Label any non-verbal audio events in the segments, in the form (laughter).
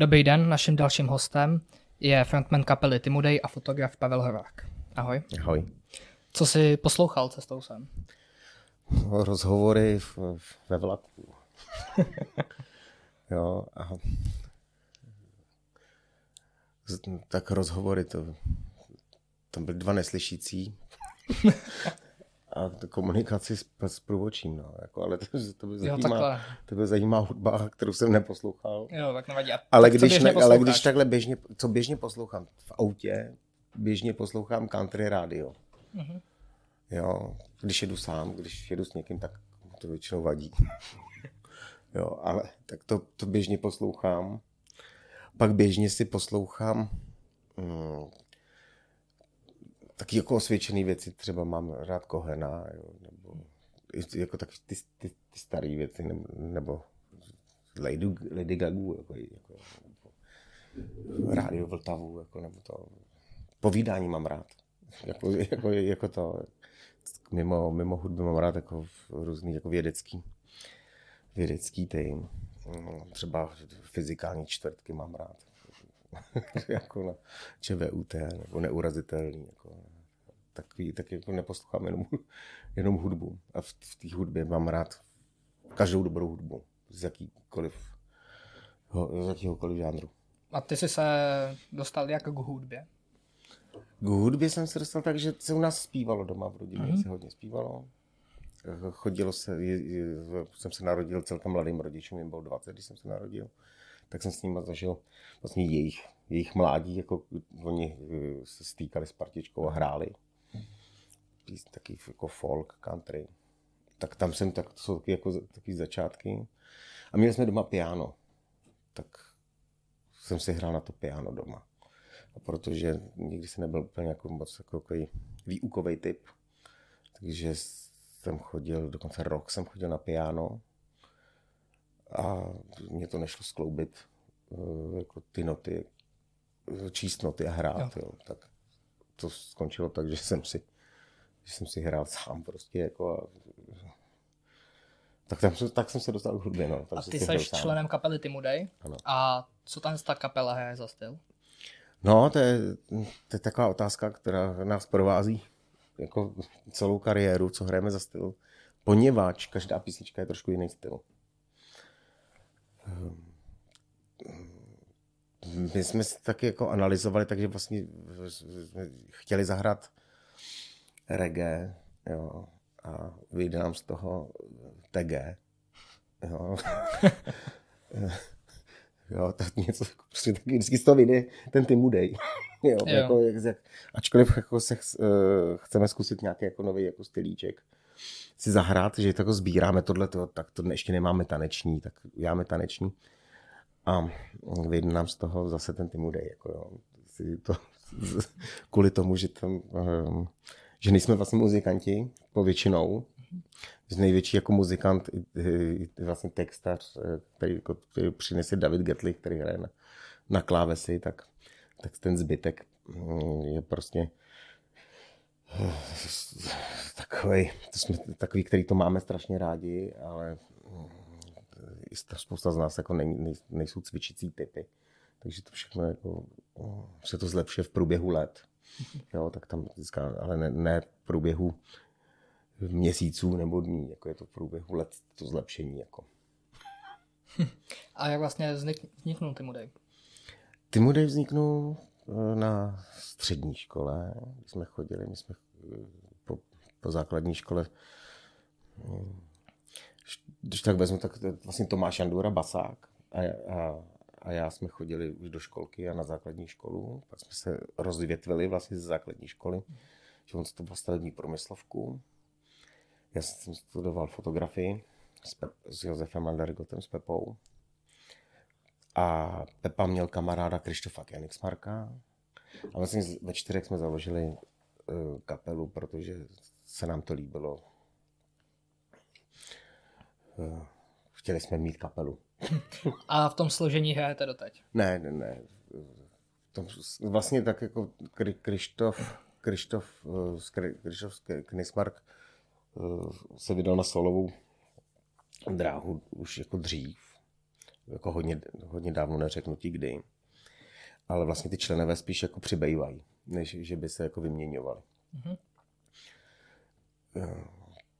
Dobrý den, naším dalším hostem je frontman kapely Timudej a fotograf Pavel Horák. Ahoj. Ahoj. Co jsi poslouchal cestou sem? Rozhovory v, ve vlaku. (laughs) jo, a tak rozhovory, to, tam byly dva neslyšící (laughs) a komunikaci s, s průvočím, no, jako, ale to, to, by zajímá, to by zajímá hudba, kterou jsem neposlouchal. Jo, tak nevadí. Ale když, ne, ale když takhle běžně, co běžně poslouchám v autě, běžně poslouchám country radio. Uh-huh. Jo, když jedu sám, když jedu s někým, tak to většinou vadí. (laughs) jo, ale tak to, to běžně poslouchám. Pak běžně si poslouchám hmm, taky jako osvědčené věci, třeba mám rád Kohena, jo, nebo jako taky ty, ty, ty staré věci, nebo, nebo Lady, Lady Gagu, jako, jako, jako Rádio Vltavu, jako, nebo to povídání mám rád. Jako, jako, jako to, mimo, mimo hudbu mám rád jako různý jako vědecký, vědecký tým. Třeba fyzikální čtvrtky mám rád. (laughs) jako na ČVUT, nebo neurazitelný. Jako, takový, tak jako neposlouchám jenom, (laughs) jenom hudbu. A v, v té hudbě mám rád každou dobrou hudbu. Z jakýkoliv, z jakýhokoliv žánru. A ty jsi se dostal jak k hudbě? K hudbě jsem se dostal tak, že se u nás zpívalo doma v rodině, mm-hmm. se hodně zpívalo. Chodilo se, je, je, jsem se narodil celkem mladým rodičům, jim bylo 20, když jsem se narodil, tak jsem s nimi zažil vlastně jejich, jejich mládí, jako oni eh, se stýkali s partičkou a hráli. Taky jako folk, country. Tak tam jsem, tak to jsou taky jako taky začátky. A měli jsme doma piano. Tak jsem si hrál na to piano doma. A protože nikdy jsem nebyl úplně jako moc jako výukový typ, takže jsem chodil, dokonce rok jsem chodil na piano a mě to nešlo skloubit eh, jako ty noty, číst noty a hrát. Jo. Jo. Tak to skončilo tak, že jsem si, že jsem si hrál sám prostě jako a, tak, tam, tak jsem se dostal k hudbě. No, a ty jsi členem kapely Timudej. Ano. A co tam ta kapela hraje za styl? No, to je, to je taková otázka, která nás provází jako celou kariéru, co hrajeme za styl. Poněvadž každá písnička je trošku jiný styl. Ehm, my jsme si taky jako analyzovali, takže vlastně jsme chtěli zahrát reggae, jo, a vyjde nám z toho TG, jo. (laughs) Jo, tak něco, prostě taky vždycky z toho vyjde ten Timudej. (laughs) jo, jo. Jako, jak, ačkoliv jako se, uh, chceme zkusit nějaký jako nový jako stylíček, si zahrát, že jako sbíráme tohle, tak to ještě nemáme taneční, tak uděláme taneční. A vyjde nám z toho zase ten Timudej. Jako jo. To, (laughs) kvůli tomu, že, tam, um, že nejsme vlastně muzikanti, povětšinou, z největší jako muzikant, vlastně textař, eh, který, jako, který přinese David Getlich, který hraje na, na klávesi, tak, tak ten zbytek mm, je prostě eh, takový, to jsme takový, který to máme strašně rádi, ale mm, spousta z nás jako nej, nej, nejsou cvičící typy. Takže to všechno jako, mm, se to zlepšuje v průběhu let. Jo, tak tam získá, ale ne, ne v průběhu měsíců nebo dní, jako je to v průběhu let to zlepšení. Jako. A jak vlastně vzniknul Timudej? Timudej vzniknul eh, na střední škole, když jsme chodili, my jsme eh, po, po základní škole hm, když tak vezmu, tak vlastně Tomáš Jandura Basák a, a, a já jsme chodili už do školky a na základní školu, pak jsme se rozvětvili vlastně ze základní školy, že on to byl stavební promyslovku já jsem studoval fotografii s, Pep, s Josefem Andergotem, s Pepou. A Pepa měl kamaráda Krištofa Kenigsmarka. A vlastně ve čtyřech jsme založili uh, kapelu, protože se nám to líbilo. Uh, chtěli jsme mít kapelu. A v tom složení hrajete doteď? Ne, ne, ne. Tom, vlastně tak jako Krištof, Krištof, Krištof Kenigsmark se vydal na solovou dráhu už jako dřív. jako hodně, hodně dávno neřeknu ti kdy. Ale vlastně ty členové spíš jako přibývají, než že by se jako vyměňovali. Mm-hmm.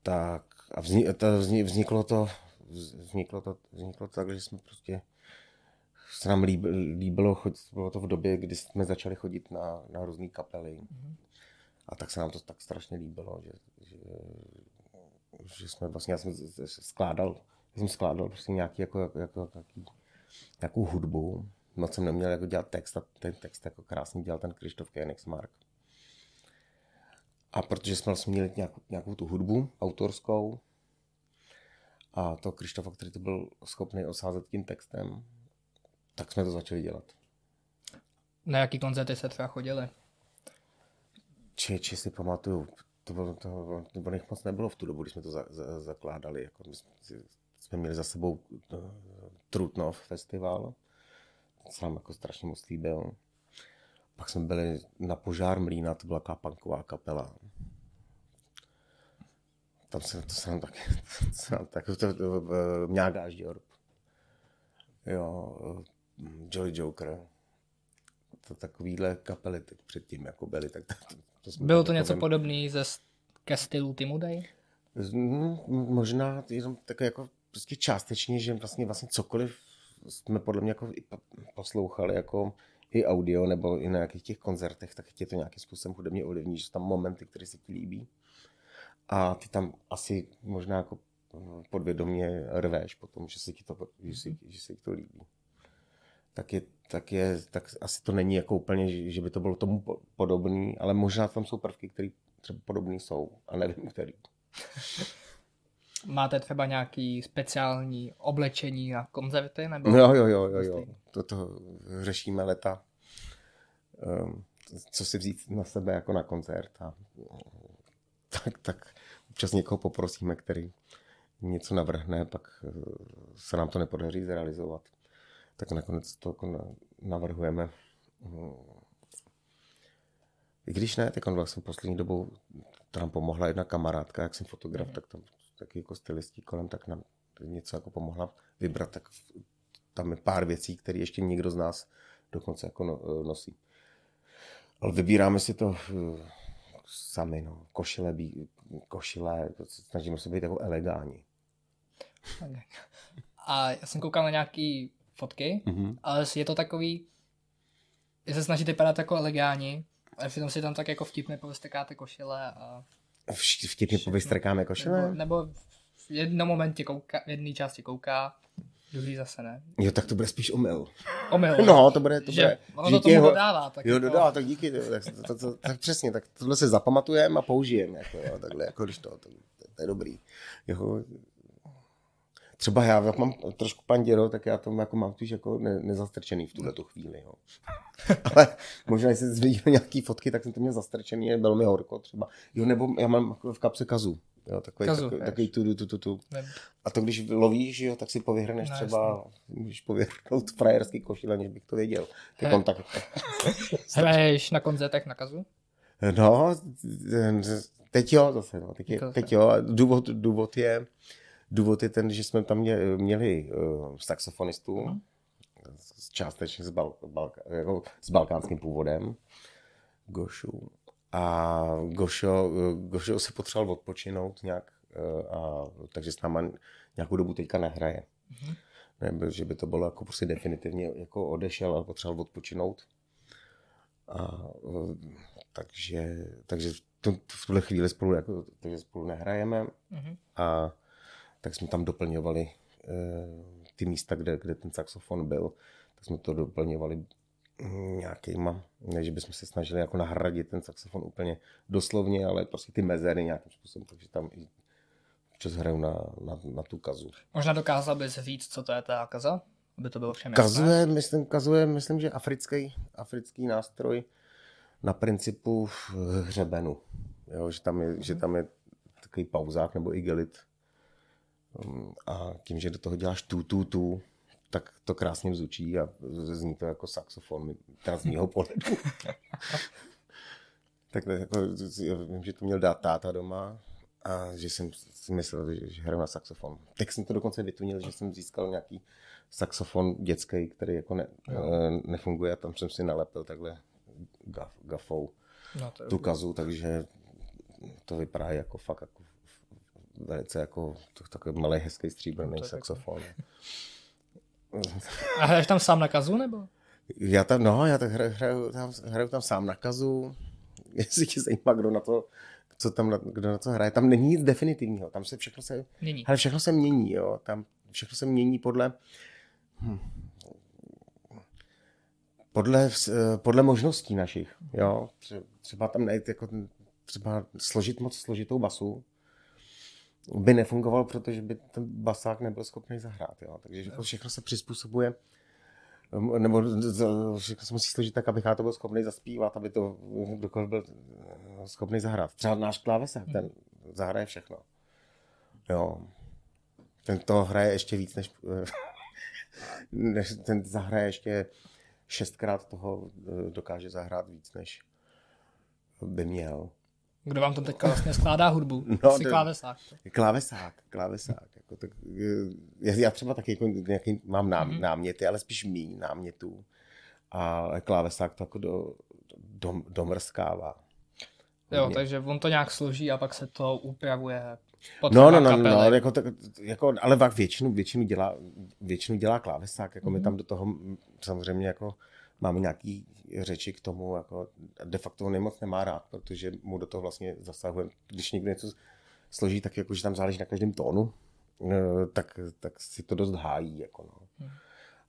Tak a vzni, to, vzniklo to vzniklo to, vzniklo to tak, že jsme prostě se nám líbilo, líbilo bylo to v době, kdy jsme začali chodit na, na různé kapely. Mm-hmm. A tak se nám to tak strašně líbilo, že, že, že jsme vlastně, já jsem skládal, já jsem skládal prostě nějaký, jako, jako, jako, nějaký, nějakou hudbu. Moc jsem neměl jako dělat text a ten text jako krásně dělal ten Krištof Mark. A protože jsme vlastně měli nějakou, nějakou tu hudbu autorskou, a to Krištofa, který to byl schopný osázet tím textem, tak jsme to začali dělat. Na jaký koncerty se třeba chodili? Či, či si pamatuju, to bylo, to, to nich moc nebylo v tu dobu, když jsme to za, za, zakládali. Jako my jsme, jsme měli za sebou uh, Trutnov festival, se nám jako strašně moc líbil. Pak jsme byli na Požár Mlína, to byla punková kapela. Tam se, to se nám taky, to (laughs) se nám taky, to, to, až Jo, Jolly Joker. To takovýhle kapely teď předtím jako byly. Tak to, to jsme Bylo to něco povím. podobné ze, ke stylu Timu Day? Možná jenom také jako prostě částečně, že vlastně, vlastně cokoliv jsme podle mě jako i poslouchali jako i audio nebo i na nějakých těch koncertech, tak tě to nějakým způsobem hudebně ovlivní, že jsou tam momenty, které se ti líbí. A ty tam asi možná jako podvědomě rveš potom, že se ti to, že si, že se ti to líbí. Tak, je, tak, je, tak asi to není jako úplně, že by to bylo tomu podobný, ale možná tam jsou prvky, které třeba podobný jsou a nevím, který. (laughs) Máte třeba nějaký speciální oblečení na koncerty? Nebo... Jo, jo, jo, jo, jo. Toto řešíme leta. Um, co si vzít na sebe jako na koncert. A, tak, tak občas někoho poprosíme, který něco navrhne, pak eh, se nám to nepodaří zrealizovat. Tak nakonec to jako navrhujeme. Mm. I když ne, tak on vlastně poslední dobou tam pomohla jedna kamarádka, jak jsem fotograf, mm. tak tam taky jako stylistí kolem, tak nám něco jako pomohla vybrat, tak tam je pár věcí, které ještě nikdo z nás dokonce jako no, eh, nosí. Ale vybíráme si to eh, sami, no. Košile, bí, košile, snažíme se být jako elegánní. A já jsem koukal na nějaký fotky, mm-hmm. ale je to takový, že se snažíte vypadat jako elegánní, a přitom si tam tak jako vtipně povystrkáte košile a... Vtipně povystrkáme košile? Nebo, nebo v jednom momentě kouká, v jedné části kouká, druhý zase ne. Jo, tak to bude spíš omyl. Omyl. (laughs) No, to bude, to že bude. Ono to tomu ho... dodává. Tak jo, jako... dodává, tak díky. Tak, to, to, to, tak přesně, tak tohle si zapamatujeme a použijeme. Jako, jo, takhle, jako když to, to, to, to je dobrý. Jo, třeba já, jak mám trošku panděro, tak já to jako mám tuž jako ne, nezastrčený v tuhle chvíli. Jo. (laughs) Ale možná, jestli jsi viděl nějaký fotky, tak jsem to měl zastrčený, je velmi horko třeba. Jo, nebo já mám v kapse kazu. Jo, takový, kazu, takový, takový tu, tu, tu, tu. A to když lovíš, jo, tak si povyhrneš no, třeba, můžeš povyhrnout frajerský košile, než bych to věděl. Tak on (laughs) tak... Hraješ na koncertech na kazu? No, teď jo, zase, no, teď, je, teď jo. Důvod, důvod je, Důvod je ten, že jsme tam měli uh, saxofonistů, uh-huh. částečně s, bal, bal, jako s balkánským původem, Gošu. A Gošo, Gošo se potřeboval odpočinout nějak, uh, a, takže s náma nějakou dobu teďka nehraje. Ne, že by to bylo jako prostě definitivně jako odešel, ale potřeboval odpočinout. A, uh, takže, takže v, v tuhle chvíli spolu, jako, takže spolu nehrajeme. Uh-huh. A tak jsme tam doplňovali eh, ty místa, kde, kde ten saxofon byl, tak jsme to doplňovali nějakýma, ne, že bychom se snažili jako nahradit ten saxofon úplně doslovně, ale prostě ty mezery nějakým způsobem, takže tam i čas hraju na, na, na tu kazu. Možná dokázal bys říct, co to je ta kaza? Aby to bylo všem Kazuje, myslím, kazuje, myslím, že africký, africký nástroj na principu hřebenu. Jo, že, tam je, že tam je takový pauzák nebo igelit Um, a tím, že do toho děláš tu, tu, tu, tak to krásně zvučí a zní to jako saxofon, teda z mýho pohledu. (laughs) tak jako, já vím, že to měl dát táta doma a že jsem si myslel, že, že hraju na saxofon. Tak jsem to dokonce vytunil, že jsem získal nějaký saxofon dětský, který jako ne, uh, nefunguje. Tam jsem si nalepil takhle gaf, gafou no, tu kazu, takže to vypadá jako fakt jako velice jako takový malý hezký stříbrný no, saxofon. A hraješ tam sám na kazu, nebo? Já tam, no, já tak hraju, hraju, tam, hraju tam sám na kazu. (laughs) Jestli tě zajímá, kdo na to, co tam, kdo na to hraje. Tam není nic definitivního, tam se všechno se, mění. Hele, všechno se mění, jo. Tam všechno se mění podle, hm, podle, podle možností našich, jo. Třeba tam najít jako třeba složit moc složitou basu, by nefungoval, protože by ten basák nebyl schopný zahrát. Jo. Takže jako všechno se přizpůsobuje nebo všechno se musí složit tak, abych já to byl schopný zaspívat, aby to kdokoliv byl schopný zahrát. Třeba náš klávesák, ten zahraje všechno. Jo. Ten to hraje ještě víc, než, (laughs) než ten zahraje ještě šestkrát toho dokáže zahrát víc, než by měl. Kdo vám to teďka vlastně skládá hudbu? No, Jsi klávesák. Klávesák, klávesák. Jako tak, já třeba taky jako nějaký, mám nám, mm-hmm. náměty, ale spíš mý námětů. A klávesák to jako do, do, domrskává. Jo, Mě. takže on to nějak složí a pak se to upravuje. No, no, no, no, jako, tak, jako, ale většinu, většinu, dělá, většinu dělá klávesák, jako mm-hmm. my mhm. tam do toho samozřejmě jako máme nějaký řeči k tomu, jako de facto on moc nemá rád, protože mu do toho vlastně zasahuje. Když někdo něco složí, tak jako, že tam záleží na každém tónu, eh, tak, tak si to dost hájí. Jako no. Hmm.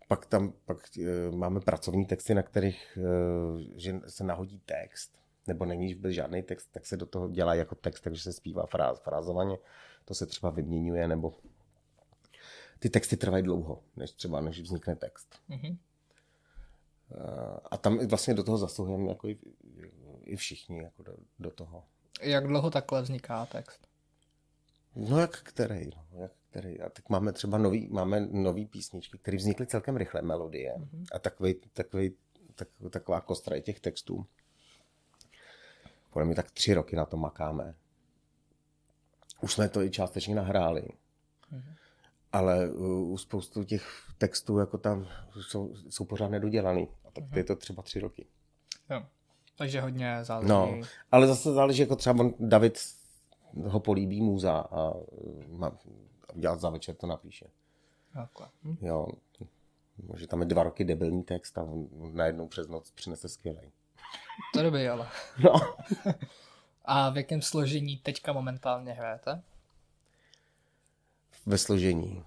Pak tam pak eh, máme pracovní texty, na kterých eh, že se nahodí text, nebo není vůbec žádný text, tak se do toho dělá jako text, takže se zpívá fráz, frázovaně, to se třeba vyměňuje, nebo ty texty trvají dlouho, než třeba než vznikne text. Mm-hmm. A tam vlastně do toho zasluhujeme jako i, i všichni jako do, do toho. Jak dlouho takhle vzniká text? No jak který, no, jak který. A tak máme třeba nový, máme nový písničky, které vznikly celkem rychle, melodie. Mm-hmm. A takový, takový, tak, taková kostra těch textů. Podle mě tak tři roky na to makáme. Už jsme to i částečně nahráli. Mm-hmm ale u spoustu těch textů jako tam jsou, jsou pořád nedodělaný. A tak uh-huh. je to třeba tři roky. Jo. Takže hodně záleží. No, ale zase záleží, jako třeba David ho políbí muza a má, udělat za večer to napíše. Takhle. Hm. Jo, Může tam je dva roky debilní text a on najednou přes noc přinese skvělej. To dobrý, ale. No. (laughs) a v jakém složení teďka momentálně hrajete? Ve složení.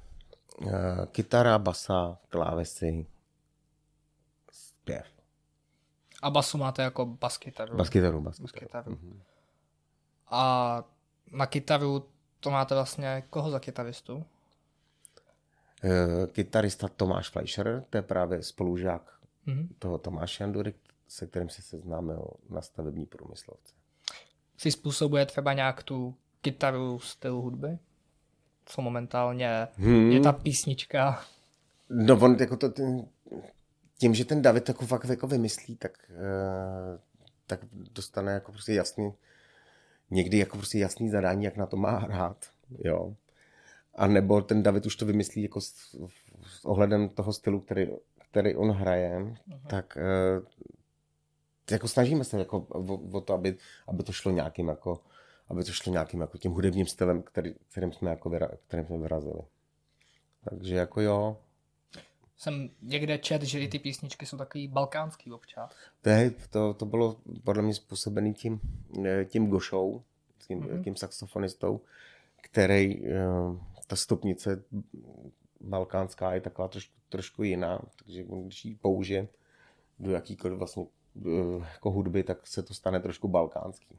Uh, kytara, basa, klávesy, zpěv. A basu máte jako baskytaru? Baskytaru, baskytaru. Mm-hmm. A na kytaru to máte vlastně koho za kytaristu? Uh, kytarista Tomáš Fleischer, to je právě spolužák mm-hmm. toho Tomáše Jandury, se kterým se seznámil na stavební průmyslovce. Si způsobuje třeba nějak tu kytaru stylu hudby? Co momentálně hmm. je ta písnička. No on jako to, tím, tím, že ten David jako fakt jako vymyslí, tak, uh, tak dostane jako prostě jasný, někdy jako prostě jasný zadání, jak na to má hrát, jo. A nebo ten David už to vymyslí jako s, s ohledem toho stylu, který, který on hraje, uh-huh. tak uh, jako snažíme se jako o, o to, aby, aby to šlo nějakým jako aby to šlo nějakým jako tím hudebním stylem, který, kterým, jsme jako vyra, kterým jsme vyrazili. Takže jako jo. Jsem někde čet, že i ty písničky jsou takový balkánský občas. Teď to, to bylo podle mě způsobený tím, tím Gošou, tím, mm-hmm. tím saxofonistou, který eh, ta stupnice balkánská je taková troš, trošku jiná, takže když ji použije do jakýkoliv vlastně Eh, jako hudby, tak se to stane trošku balkánský.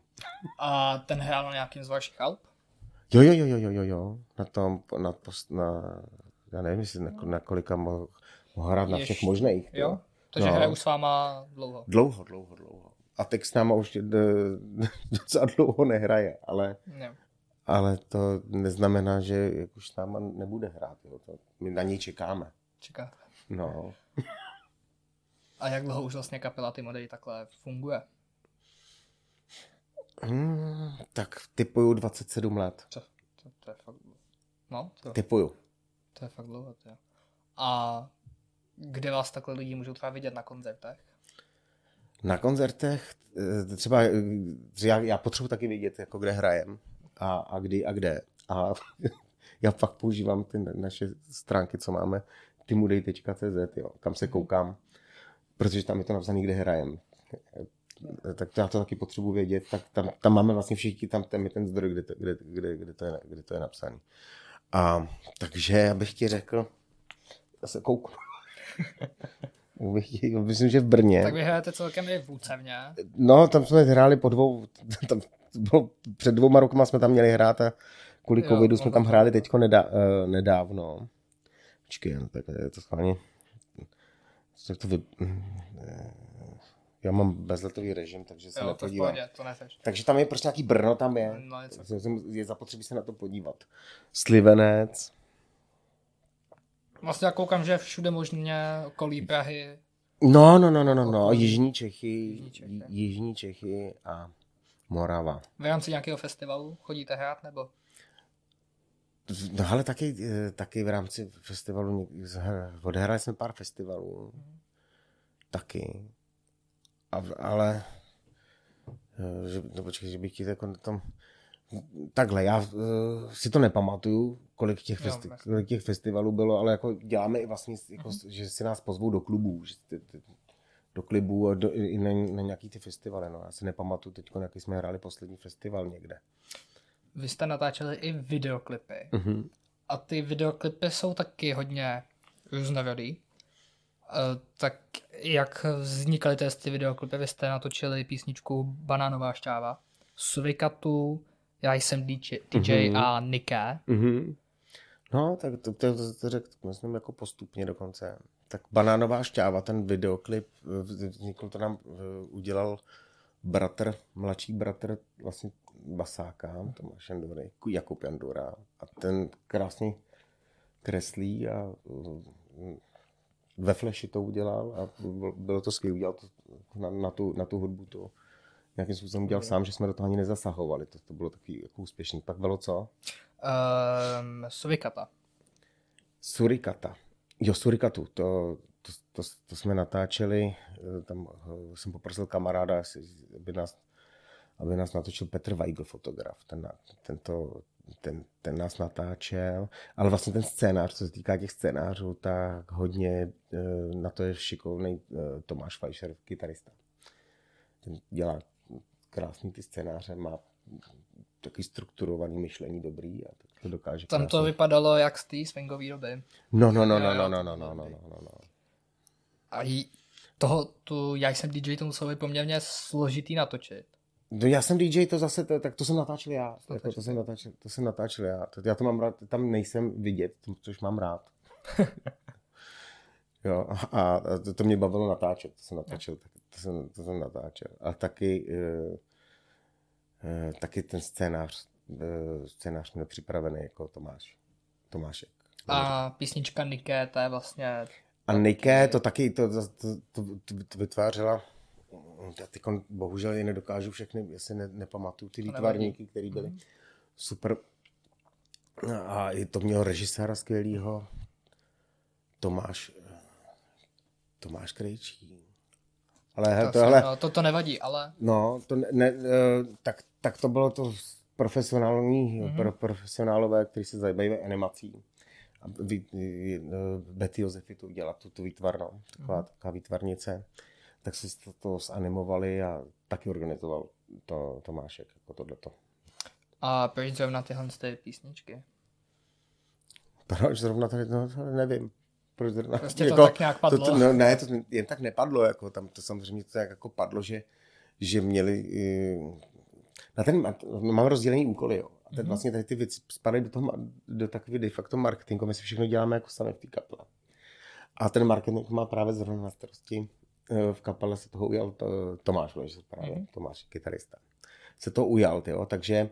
A ten hrál na nějakým z vašich alb? Jo, jo, jo, jo, jo, jo. Na tom, na, post, na já nevím, jestli na, na kolika mohl, hrát na všech možných. Jo, jo? takže no. hraje už s váma dlouho. Dlouho, dlouho, dlouho. A teď s náma už (laughs) docela dlouho nehraje, ale, jo. ale to neznamená, že už s náma nebude hrát. Jo. To, my na něj čekáme. Čekáte. No. A jak dlouho už vlastně kapela Timodej takhle funguje? Hmm, tak typuju 27 let. To, to, to je fakt... No, to, typuju. To je fakt dlouho, to A kde vás takhle lidi můžou třeba vidět na koncertech? Na koncertech eh, třeba, eh, já, já potřebuji taky vidět, jako kde hrajem a, a kdy a kde. A (laughs) já fakt používám ty naše stránky, co máme, timudej.cz, jo, kam se mhm. koukám, protože tam je to napsané, kde hrajem. Tak já to taky potřebuji vědět, tak tam, tam máme vlastně všichni, tam, tam je ten zdroj, kde to, kde, kde, kde to je, kde to je napsané. A takže já bych ti řekl, já se kouknu. (laughs) Myslím, že v Brně. Tak vy hrajete celkem i v Úcevně. No, tam jsme hráli po dvou, (laughs) tam bylo, před dvouma rokama jsme tam měli hrát a kvůli jo, covidu jsme tam hráli teďko nedá, uh, nedávno. Počkej, no, tak je to schválně. Tak to vy... Já mám bezletový režim, takže se jo, nepodívám. To, to takže tam je prostě nějaký Brno, tam je. No, je, je zapotřebí se na to podívat. Slivenec. Vlastně já koukám, že všude možně okolí Prahy. No, no, no, no, no, no. Jižní Čechy, Jižní Čechy. Jižní Čechy a Morava. V rámci nějakého festivalu chodíte hrát, nebo? No ale taky, eh, taky v rámci festivalu, odehráli jsme pár festivalů, taky, a, ale, eh, že, no počkej, že bych ti jako tam, takhle, já uh, si to nepamatuju, kolik těch, festi- kolik těch festivalů bylo, ale jako děláme i vlastně, jako, mm-hmm. že si nás pozvou do klubů, že ty, ty, do klubů a do, i na, na nějaký ty festivaly. No. Já si nepamatuju teď, jaký jsme hráli poslední festival někde. Vy jste natáčeli i videoklipy. Mm-hmm. A ty videoklipy jsou taky hodně různorodý. Uh, tak jak vznikaly ty videoklipy? Vy jste natočili písničku Banánová šťáva, Suvikatu, Já jsem DJ, DJ mm-hmm. a Niké. Mm-hmm. No, tak to, to, to, to řekl, myslím, jako postupně dokonce. Tak Banánová šťáva, ten videoklip, vznikl to nám, udělal bratr, mladší bratr vlastně Basáka, Tomáš Jandury, Jakub Jandura. A ten krásně kreslí a ve fleši to udělal a bylo to skvělé, udělal to na, na, tu, na tu hudbu to nějakým způsobem udělal sám, že jsme do toho ani nezasahovali, to, to bylo takový jako úspěšný. Pak bylo co? Um, Surikata. Surikata. Jo, Surikatu, to, to, to, jsme natáčeli, eh, tam eh, jsem poprosil kamaráda, aby nás, aby nás natočil Petr Weigl, fotograf. Ten, ten, to, ten, ten nás natáčel, ale vlastně ten scénář, co se týká těch scénářů, tak hodně eh, na to je šikovný Tomáš Fleischer, kytarista. Ten dělá krásný ty scénáře, má takový strukturovaný myšlení dobrý a to dokáže. Tam krásný. to vypadalo jak z té swingové doby. No, no, no, no, no, no, no, no, no, no, no. A jí, toho, tu, já jsem DJ, to muselo být poměrně složitý natočit. No já jsem DJ, to zase, to, tak to jsem natáčel já. To, jako, to, jsem natáčel, to jsem natáčel já. To, já to mám rád, tam nejsem vidět, což mám rád. (laughs) jo, a, a to, to, mě bavilo natáčet, to jsem natáčel, tak, to, jsem, to jsem natáčel. A taky, e, e, taky ten scénář, e, scénář měl připravený jako Tomáš. Tomášek. A písnička Niké, to je vlastně a Nike to taky to, to, to, to, to vytvářela já teď bohužel je nedokážu všechny, jestli ne, nepamatuju ty výtvarníky, které byly mm. super. A i to měl režiséra skvělýho, Tomáš, Tomáš Krejčí. Ale to, tohle, no, to, to nevadí, ale... No, to ne, ne, eh, tak, tak to bylo to profesionální, mm-hmm. pro, profesionálové, kteří se zajímají animací a vy, Betty Josefy to udělala, tu, tu výtvarnou, taková, mm. taková výtvarnice, tak se to, to zanimovali a taky organizoval to Tomášek, jako tohleto. A proč zrovna tyhle ty písničky? Proč zrovna tady, no, nevím. Proč zrovna, prostě to jako, tak nějak padlo. To, to, no, ne, to jen tak nepadlo, jako tam to samozřejmě to tak jako padlo, že, že měli, na ten, mám rozdělený úkoly, jo. A teď mm-hmm. vlastně tady ty věci spadají do, toho, do takový de facto marketingu. My si všechno děláme jako sami v té kapele. A ten marketing má právě zrovna na starosti. Eh, v kapele se toho ujal to, Tomáš, že právě mm-hmm. Tomáš, kytarista. Se to ujal, jo, takže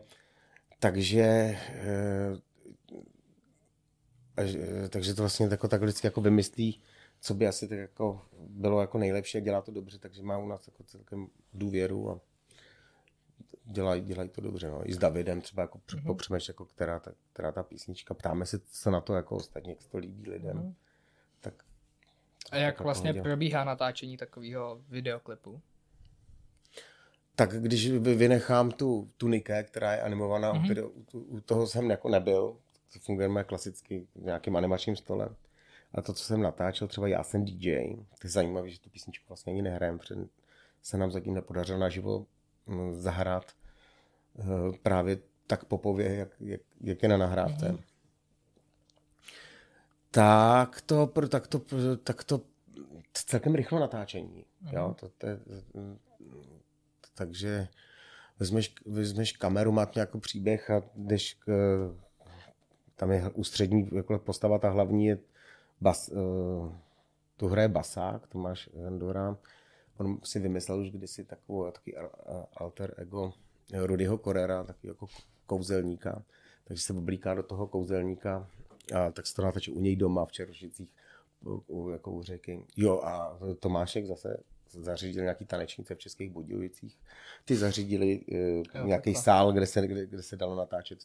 takže eh, takže to vlastně jako tak vždycky jako vymyslí, co by asi tak jako bylo jako nejlepší a dělá to dobře, takže má u nás jako celkem důvěru a dělají, dělají to dobře. No. I s Davidem třeba jako mm-hmm. popřemeš, jako která, ta, která ta písnička. Ptáme se, co na to jako ostatně, jak to líbí lidem. Mm-hmm. tak a jak vlastně pohodě. probíhá natáčení takového videoklipu? Tak když vynechám tu tuniké, která je animovaná, mm-hmm. u, u, u toho jsem jako nebyl, to fungujeme klasicky nějakým animačním stolem. A to, co jsem natáčel, třeba já jsem DJ, to je zajímavé, že tu písničku vlastně ani nehrajem, protože se nám zatím nepodařilo naživo zahrát eh, právě tak popově, jak, jak, jak je na nahrávce. Mm-hmm. Tak to, tak to, tak to celkem rychlo natáčení. Mm-hmm. Jo? To, to, takže vezmeš, vezmeš kameru, máš nějaký příběh a jdeš k, tam je ústřední jako postava, ta hlavní je bas, uh, tu hraje Basák, Tomáš Hendora. On si vymyslel už kdysi takovou takový alter ego Rudyho Korera, taky jako kouzelníka. Takže se oblíká do toho kouzelníka a tak se to natáčí u něj doma v Čerošicích u, jako u řeky. Jo a Tomášek zase zařídil nějaký tanečnice v Českých Budějovicích. Ty zařídili uh, nějaký sál, kde se, kde, kde se dalo natáčet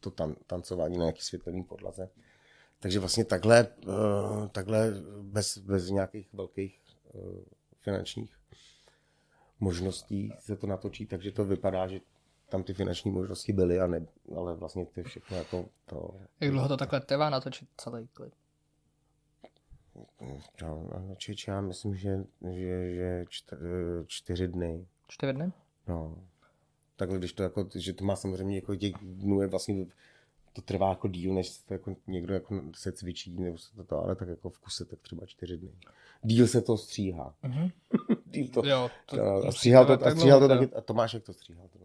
to tan, tancování na nějaký světelný podlaze. Takže vlastně takhle, uh, takhle bez, bez nějakých velkých uh, finančních možností se to natočí, takže to vypadá, že tam ty finanční možnosti byly, a ne, ale vlastně ty všechno jako to... Jak dlouho to takhle trvá natočit celý klip? Já, čič, já myslím, že, že, že čtyři, čtyři dny. Čtyři dny? No. Takhle, když to jako, že to má samozřejmě jako těch dnů je vlastně to trvá jako díl, než to jako někdo jako se cvičí, nebo se to, to, ale tak jako v kuse tak třeba čtyři dny. Díl se to stříhá. Mm-hmm. (laughs) díl to, jo, to, to, a stříhal to, a stříhal to taky, a Tomáš jak to stříhal. To,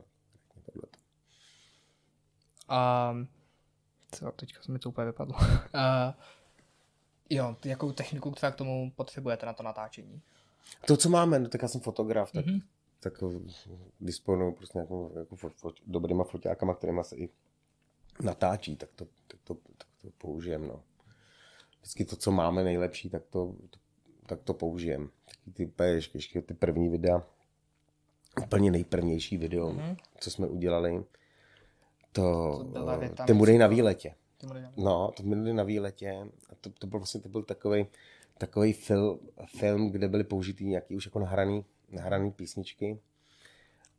a co, teďka se mi to úplně vypadlo. (laughs) a, jo, jakou techniku třeba k tomu potřebujete na to natáčení? To, co máme, no, tak já jsem fotograf, tak, mm-hmm. tak disponuju prostě nějakou jako fo, fo, dobrýma foťákama, kterýma se i natáčí, tak to, tak to, tak to použijem. No. Vždycky to, co máme nejlepší, tak to, to tak to použijem. Taky ty, ještě ty první videa, úplně nejprvnější video, mm-hmm. co jsme udělali, to, to ty mudej na výletě. No, to byly na výletě. A to, to byl vlastně to byl takový takový film, film, kde byly použity nějaký už jako nahraný, nahraný písničky.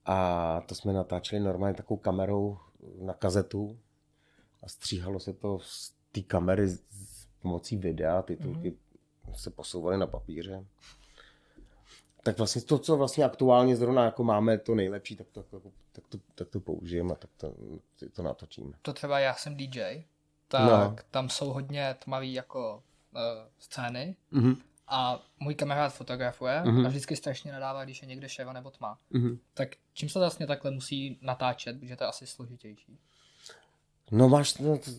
A to jsme natáčeli normálně takovou kamerou na kazetu a stříhalo se to z té kamery s pomocí videa, titulky mm-hmm. se posouvaly na papíře. Tak vlastně to, co vlastně aktuálně zrovna jako máme to nejlepší, tak to, tak tak to, tak to použijeme a tak to, to natočíme. To třeba já jsem DJ, tak no. tam jsou hodně tmavý jako uh, scény mm-hmm. a můj kamarád fotografuje mm-hmm. a vždycky strašně nadává, když je někde ševa nebo tma. Mm-hmm. Tak čím se vlastně takhle musí natáčet, protože to je asi složitější? No máš, no, to,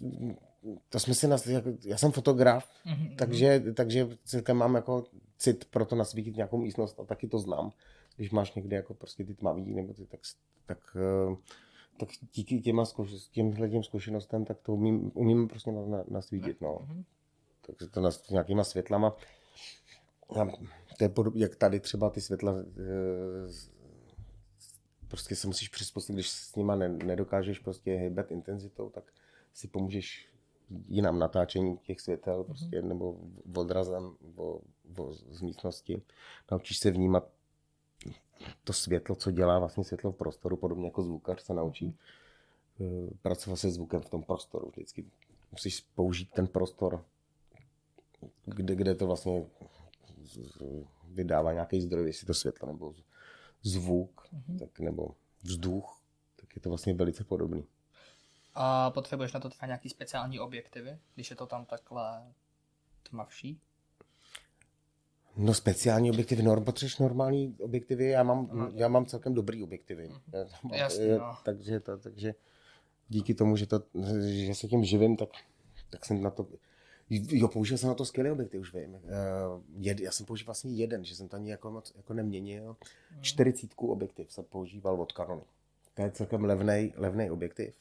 to jsme si, nas, jako, já jsem fotograf, mm-hmm. takže, takže celkem mám jako cit pro to nasvítit nějakou místnost a taky to znám. Když máš někde jako prostě ty tmavý, nebo ty, tak, tak, eh, tak díky těma zkuš, těmhle těm zkušenostem, tak to umím, umím prostě nasvítit, no. Mm-hmm. Takže to nas, nějakýma světlama. A to je podob, jak tady třeba ty světla eh, prostě se musíš přizpůsobit, když s nima ne, nedokážeš prostě hýbat intenzitou, tak si pomůžeš jinam natáčení těch světel, mm-hmm. prostě, nebo odrazem o, o, z místnosti. Naučíš se vnímat to světlo, co dělá vlastně světlo v prostoru, podobně jako zvukař se naučí mm-hmm. pracovat se zvukem v tom prostoru. Vždycky musíš použít ten prostor, kde, kde to vlastně vydává nějaký zdroj, jestli to světlo nebo zvuk, mm-hmm. tak, nebo vzduch, tak je to vlastně velice podobný. A potřebuješ na to třeba nějaký speciální objektivy, když je to tam takhle tmavší? No speciální objektivy, norm, potřebuješ normální objektivy, já mám, no. já mám celkem dobrý objektivy. Mm-hmm. Jasně, no. takže, to, takže díky tomu, že, to, že se tím živím, tak, tak jsem na to... Jo, použil jsem na to skvělý objektiv, už vím. Uh, jed, já jsem použil vlastně jeden, že jsem to ani jako, moc, jako neměnil. Mm. 40 objektiv jsem používal od Canonu. To je celkem levný, levný objektiv.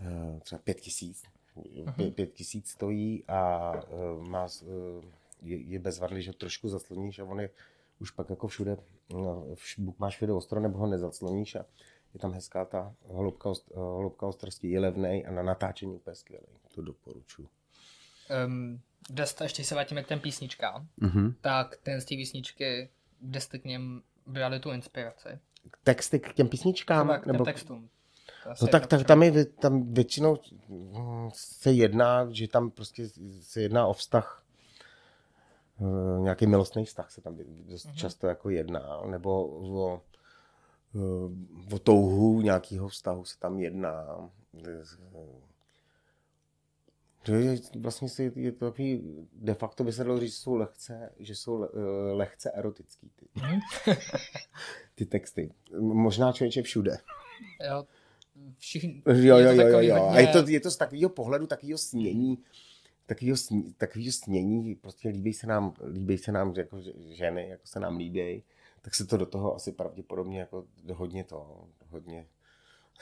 Uh, třeba 5000. Mm-hmm. 5000 stojí a uh, má uh, je, je bezvadný, že trošku zasloníš a on je už pak jako všude, no, buď máš všude ostro, nebo ho nezacloníš a je tam hezká ta hloubka, hloubka ostrosti, je levnej a na natáčení úplně skvělý. To doporučuji. Um, kde jste, ještě se vrátíme k těm písničkám, mm-hmm. tak ten z té písničky, kde jste k něm brali tu inspiraci? Texty k těm písničkám? Třeba k těm nebo... textům. No tak, tak tam, je, tam většinou se jedná, že tam prostě se jedná o vztah, eh, nějaký milostný vztah se tam dost mm-hmm. často jako jedná, nebo o, eh, o touhu nějakého vztahu se tam jedná. To je, vlastně si, je to takový, de facto by se dalo říct, že jsou lehce, že jsou eh, lehce erotický ty, mhm. (laughs) ty texty. Možná člověče všude. Jo, všichni. Jo, jo, jo, jo, jo. Hodně... A je to, je to z takového pohledu, takového snění, takového, sní, takového snění, prostě líbí se nám, líbí se nám jako ženy, jako se nám líbí, tak se to do toho asi pravděpodobně jako hodně to, hodně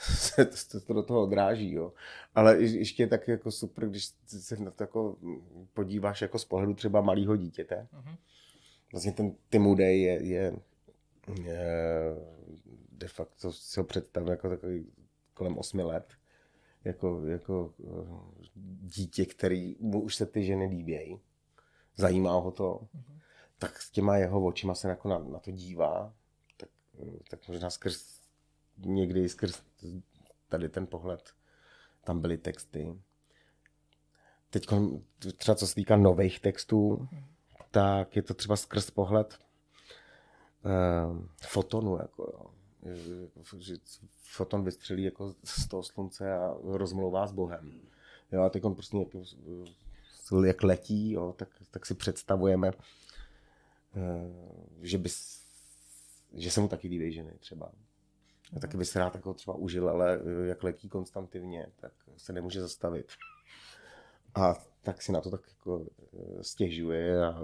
(laughs) se to, to do toho odráží, jo. Ale ještě tak jako super, když se na to jako podíváš jako z pohledu třeba malého dítěte. Mm-hmm. Vlastně ten Tim Uday je, je, je de facto si ho představil jako takový kolem 8 let, jako, jako eh, dítě, který mu už se ty ženy líbějí, zajímá ho to, mm-hmm. tak s těma jeho očima se jako na, na to dívá, tak, eh, tak možná skrz někdy skrz tady ten pohled tam byly texty. Teď třeba co se týká nových textů, tak je to třeba skrz pohled uh, fotonu. Jako, jo že foton vystřelí jako z toho slunce a rozmlouvá s Bohem. Jo, a teď on prostě jak, jak letí, jo, tak, tak si představujeme, eh, že, bys, že se mu taky líbí ženy třeba. A taky by se rád jako třeba užil, ale eh, jak letí konstantivně, tak se nemůže zastavit. A tak si na to tak jako eh, stěžuje a,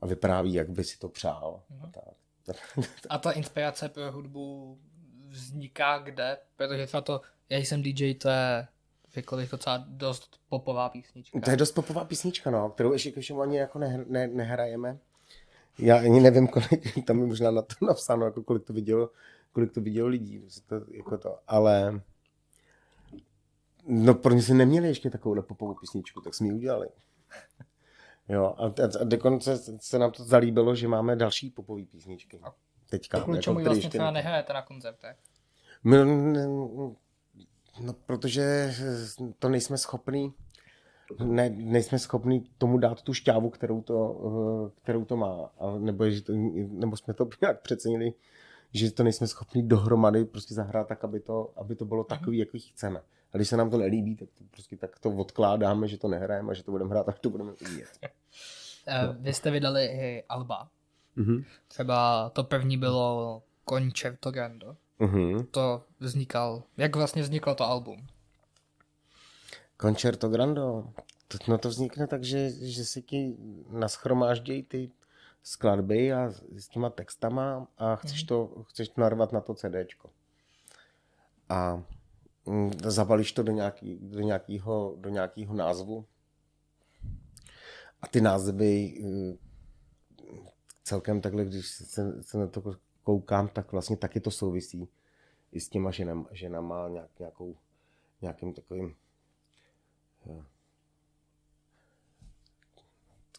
a vypráví, jak by si to přál. Mm. A tak. A ta inspirace pro hudbu vzniká kde? Protože třeba to, já jsem DJ, to je bych docela dost popová písnička. To je dost popová písnička, no, kterou ještě ke všemu ani jako ne, ne, nehrajeme. Já ani nevím, kolik, (laughs) tam je možná na to napsáno, jako kolik to vidělo, kolik to vidělo lidí, to, jako to, ale no pro ně si neměli ještě takovou popovou písničku, tak jsme ji udělali. (laughs) Jo, a, a dokonce se nám to zalíbilo, že máme další popové písničky. Teďka. Kvůli jako, čemu vlastně třeba nehrajete na koncertech? My, no, protože to nejsme schopní ne, nejsme schopni tomu dát tu šťávu, kterou to, kterou to má. A nebo, že to, nebo jsme to (laughs) nějak přecenili, že to nejsme schopni dohromady prostě zahrát tak, aby to, aby to bylo takový, mhm. jaký chceme. A když se nám to nelíbí, tak to prostě tak to odkládáme, že to nehrajeme a že to budeme hrát, tak to budeme umět. Uh, (laughs) vy jste vydali i Alba. Mm-hmm. Třeba to první bylo Concerto Grande. Mm-hmm. To vznikal, jak vlastně vzniklo to album? Concerto Grande. To, no to vznikne tak, že, že si ti naschromáždějí ty skladby a s těma textama a chceš to, chceš to narvat na to CDčko. A mm, zabalíš to do, nějaký, do, nějakého, do nějakého názvu a ty názvy eh, celkem takhle, když se, se na to koukám, tak vlastně taky to souvisí i s těma ženama, ženama nějak, nějakou, nějakým takovým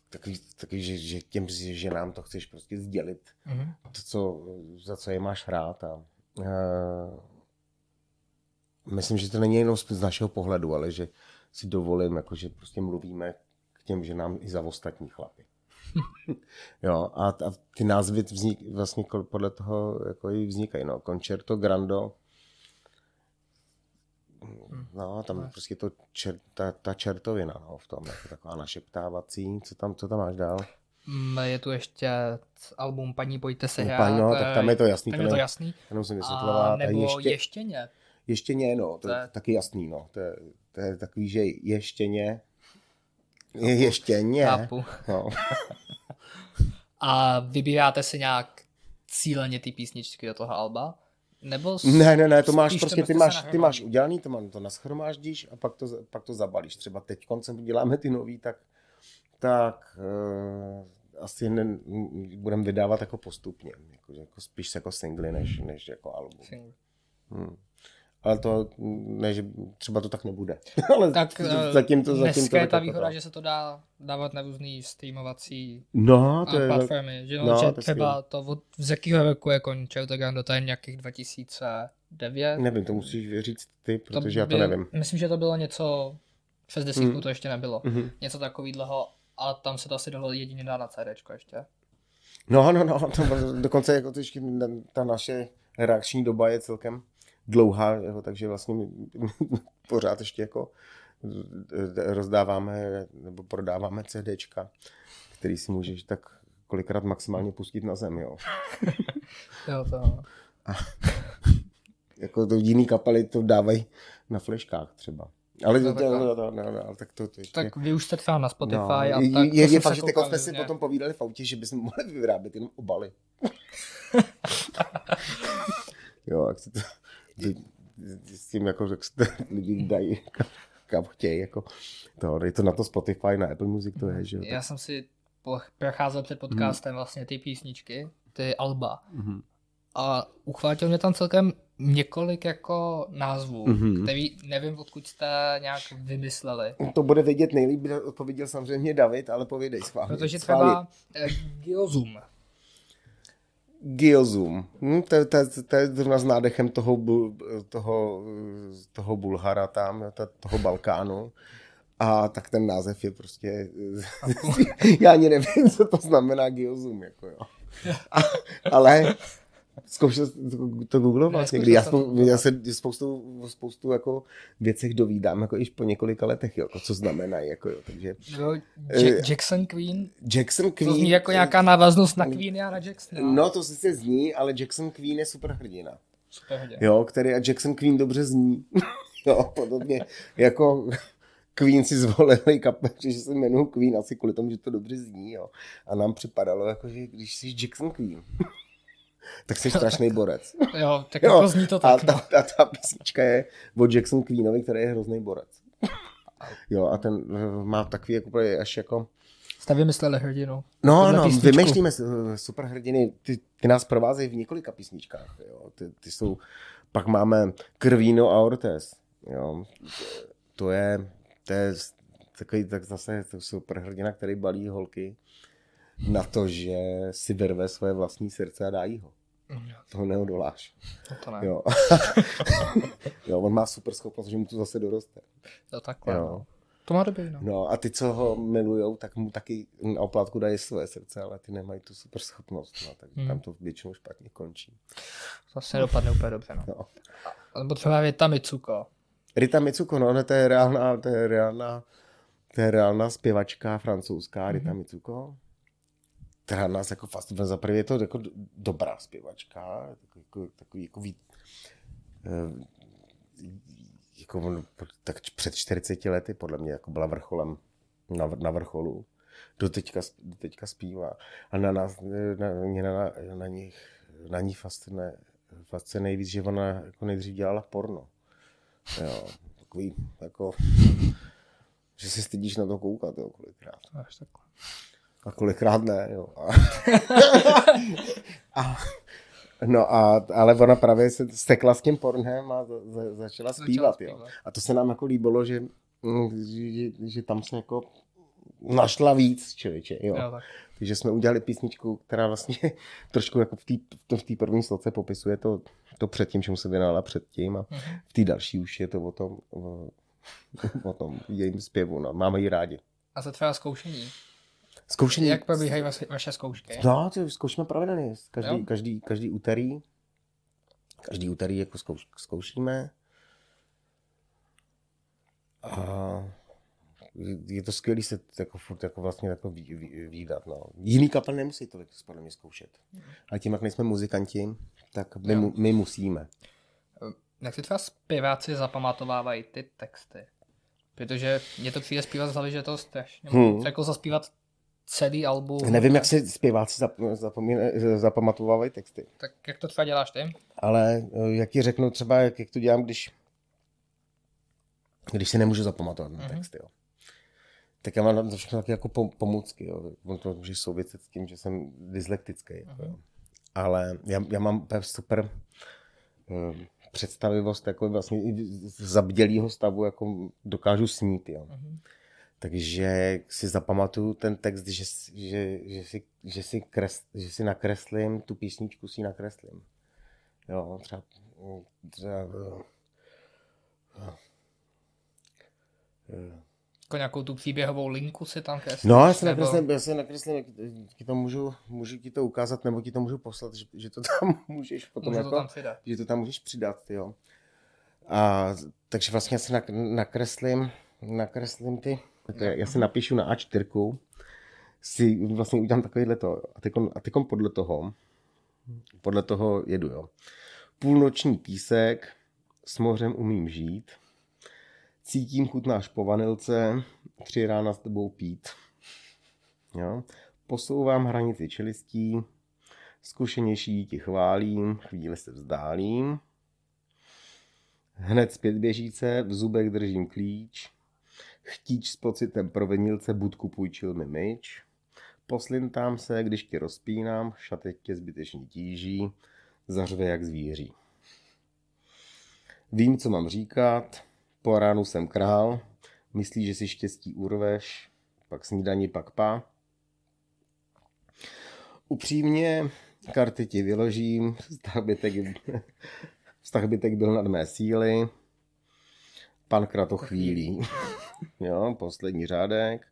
takový, takový že, že těm ženám to chceš prostě sdělit, mm-hmm. to, co, za co je máš hrát a uh, myslím, že to není jenom z našeho pohledu, ale že si dovolím, jako, že prostě mluvíme těm ženám i za ostatní chlapy. (laughs) jo, a, a ty názvy vznik, vlastně podle toho jako i vznikají. No. Concerto Grando, no, tam je prostě to čer, ta, ta čertovina no, v tom, jako taková našeptávací. Co tam, co tam máš dál? Mm, je tu ještě album Paní pojďte se hrát. Paní, no, tak tam je to jasný. Tam je to jasný. Jenom jsem vysvětlovat. A nebo ještě, ještěně. Ještěně, no, to, to je taky jasný, no. To je, to je takový, že ještěně je ještě ne. Chápu. No. (laughs) A vybíráte si nějak cíleně ty písničky do toho alba? Nebo ne, ne, ne, to máš prostě, ty máš, ty máš udělaný, to, má, to naschromáždíš a pak to, pak to zabalíš. Třeba teď koncem děláme ty nový, tak, tak uh, asi ne, budeme vydávat jako postupně. Jako, jako spíš jako singly, než, než jako album. Hmm. Ale to ne, že třeba to tak nebude. (laughs) ale tak eh, zatím to, zatím dneska to je ta výhoda, to. že se to dá dávat na různý streamovací No, to a je... platformy. Že, no, no, že to je třeba to od, z jakého roku je končil, tak do to je nějakých 2009. Nevím, to musíš říct ty, protože to já to byl- nevím. Myslím, že to bylo něco, přes desítku Mm. to ještě nebylo. Mhm. Něco takového a tam se to asi dalo jedině dát na CDčko ještě. No, no, no, to dokonce jako to ještě, ta naše reakční doba je celkem dlouhá, jo, takže vlastně (laughs) pořád ještě jako rozdáváme nebo prodáváme CDčka, který si můžeš tak kolikrát maximálně pustit na zem, jo. (laughs) Jo, to, (laughs) Jako to jiný kapely to dávají na fleškách třeba. Ale No, to, takhle. no, no, no, no, ale tak to, to ještě... tak vy už jste třeba na Spotify no, a tak. je, to je, fakt, že teď jsme si potom povídali v autě, že bychom mohli vyrábět jenom obaly. jo, jak se to, s tím jako, to (laughs) lidi dají kam chtějí, jako to, je to na to Spotify, na Apple Music to je, že jo. Já jsem si procházel před podcastem vlastně ty písničky, ty alba. Mhm. A uchvátil mě tam celkem několik jako názvů, Mhm. který nevím, odkud jste nějak vymysleli. To bude vědět nejlíp, odpověděl samozřejmě David, ale povědej schválně. Protože třeba eh, Geozum. Geozum. Hm, to, to, to, to je zrovna s nádechem toho, toho, toho Bulhara tam, to, toho Balkánu. A tak ten název je prostě... (laughs) já ani nevím, co to znamená Geozum. Jako jo. (laughs) A, ale zkoušel to, to googlovat Nezkoušel někdy. Já, to spou, já se spoustu, spoustu jako věcech dovídám, jako již po několika letech, jo, jako co znamenají. Jako, jo. Takže Nebo Eh, Jack, Jackson Queen. Jackson To Queen... zní jako nějaká návaznost na Queen a na Jacksona. No, to sice zní, ale Jackson Queen je super hrdina. Super hodě. Jo, který a Jackson Queen dobře zní. (laughs) jo, podobně jako Queen si zvolili kapel, že se jmenují Queen asi kvůli tomu, že to dobře zní, jo. A nám připadalo, jako, že když jsi Jackson Queen, tak jsi strašný (laughs) borec. Jo, tak Jo, jako zní to A tak. ta, no. ta, ta písnička je od Jackson Queenovi, který je hrozný borec. Jo, a ten eh, má takový jako až jako... Jste vymysleli hrdinu. No, no, písničku. vymýšlíme eh, super hrdiny, ty, ty nás provázejí v několika písničkách, jo. Ty, ty jsou, pak máme Krvíno a Ortez, jo. To je, to je takový, tak zase to super hrdina, který balí holky na to, že si vyrve své vlastní srdce a dá jí ho. Toho neodoláš. No to ne. Jo. (laughs) jo, on má super schopnost, že mu to zase doroste. To takhle. Jo. No. To má dobrý, no. No a ty, co ho milujou, tak mu taky na oplátku dají své srdce, ale ty nemají tu super schopnost, no, tak Hmm. tam to většinou špatně končí. Zase nedopadne úplně dobře, no. No. Nebo třeba Věta Mitsuko. Rita Mitsuko, no, ne, to je reálná, to je reálná, to je reálná zpěvačka francouzská, Rita Mitsuko, která nás jako fascinuje. Za prvé je to jako do- dobrá zpěvačka, takový, jako, takový jako ví, eh, jako tak před 40 lety podle mě jako byla vrcholem na, na vrcholu. Do teďka, do teďka zpívá. A na nás, na, mě na, na, na, ní, na ní fascinuje, fascinuje nejvíc, že ona jako nejdřív dělala porno. Jo, takový, jako, že se stydíš na to koukat, jo, kolikrát. Až takhle. A kolikrát ne, jo. A, (laughs) a, no a, ale ona právě se stekla s tím pornem a za, za, začala zpívat, jo. A to se nám jako líbilo, že, mm, že, že, že tam se jako našla víc, člověče, jo. Jo, tak. Takže jsme udělali písničku, která vlastně (laughs) trošku jako v té v první sloce popisuje to, to předtím, čemu se věnovala předtím a Mhm. v té další už je to o tom, o, (laughs) o tom jejím zpěvu, no. máme ji rádi. A za třeba zkoušení. Zkoušení. Jak probíhají vaše, vaše zkoušky? No, to zkoušíme pravidelně. Každý, Jo? každý, každý úterý. Každý úterý jako zkouš, zkoušíme. A je- to skvělé se jako furt jako vlastně jako výdat. No. Jiný kapel nemusí tolik podle mě zkoušet. A tím, jak nejsme muzikanti, tak my, Jo. mu, my musíme. Jak si třeba zpěváci zapamatovávají ty texty? Protože mě to přijde zpívat z hlavy, že je to strašně Hmm. Jako zaspívat celý album. Nevím, jak si zpěváci zapamatovávají texty. Tak jak to třeba děláš ty? Ale eh, jak ti řeknu třeba, jak, jak to dělám, když, když si nemůžu zapamatovat na Mhm. text, jo. Tak já mám na to všechno taky jako pom- pomůcky, jo. On to může souviset s tím, že jsem dyslektický, jako, jo. Ale já, já mám super, eh, představivost jako vlastně z zabdělého stavu jako dokážu snít, jo. Mm-hmm. Takže si zapamatuju ten text, že, že, že, si, že, si kres, že si nakreslím, tu písničku si nakreslím. Jo, třeba, třeba jako nějakou tu příběhovou linku si tam kreslíš? No, já si nebo... nakreslím, já si nakreslím, ti to můžu, můžu ti to ukázat, nebo ti to můžu poslat, že, že to tam (laughs) můžeš potom Můžu jako, to tam přidat. že to tam můžeš přidat, jo. A, takže vlastně si nakreslím, nakreslím ty, já si napíšu na A4, si vlastně udělám takovýhle to, a teďkon podle toho, podle toho jedu, jo. Půlnoční písek, s mořem umím žít, cítím chuť náš po vanilce, tři rána s tebou pít. Jo. Posouvám hranici čelistí, zkušenější ti chválím, chvíli se vzdálím. Hned zpět běžíce, v zubech držím klíč, chtíč s pocitem provenilce budku půjčil mi myč. Poslintám se, když tě rozpínám, šatek tě zbytečně tíží, zařve jak zvíří. Vím, co mám říkat, po ránu jsem král, myslíš, že si štěstí urveš, pak snídaní, pak pá. Upřímně, karty ti vyložím, vztah bytek, vztah bytek byl nad mé síly, pan krato chvílí. Jo, poslední řádek.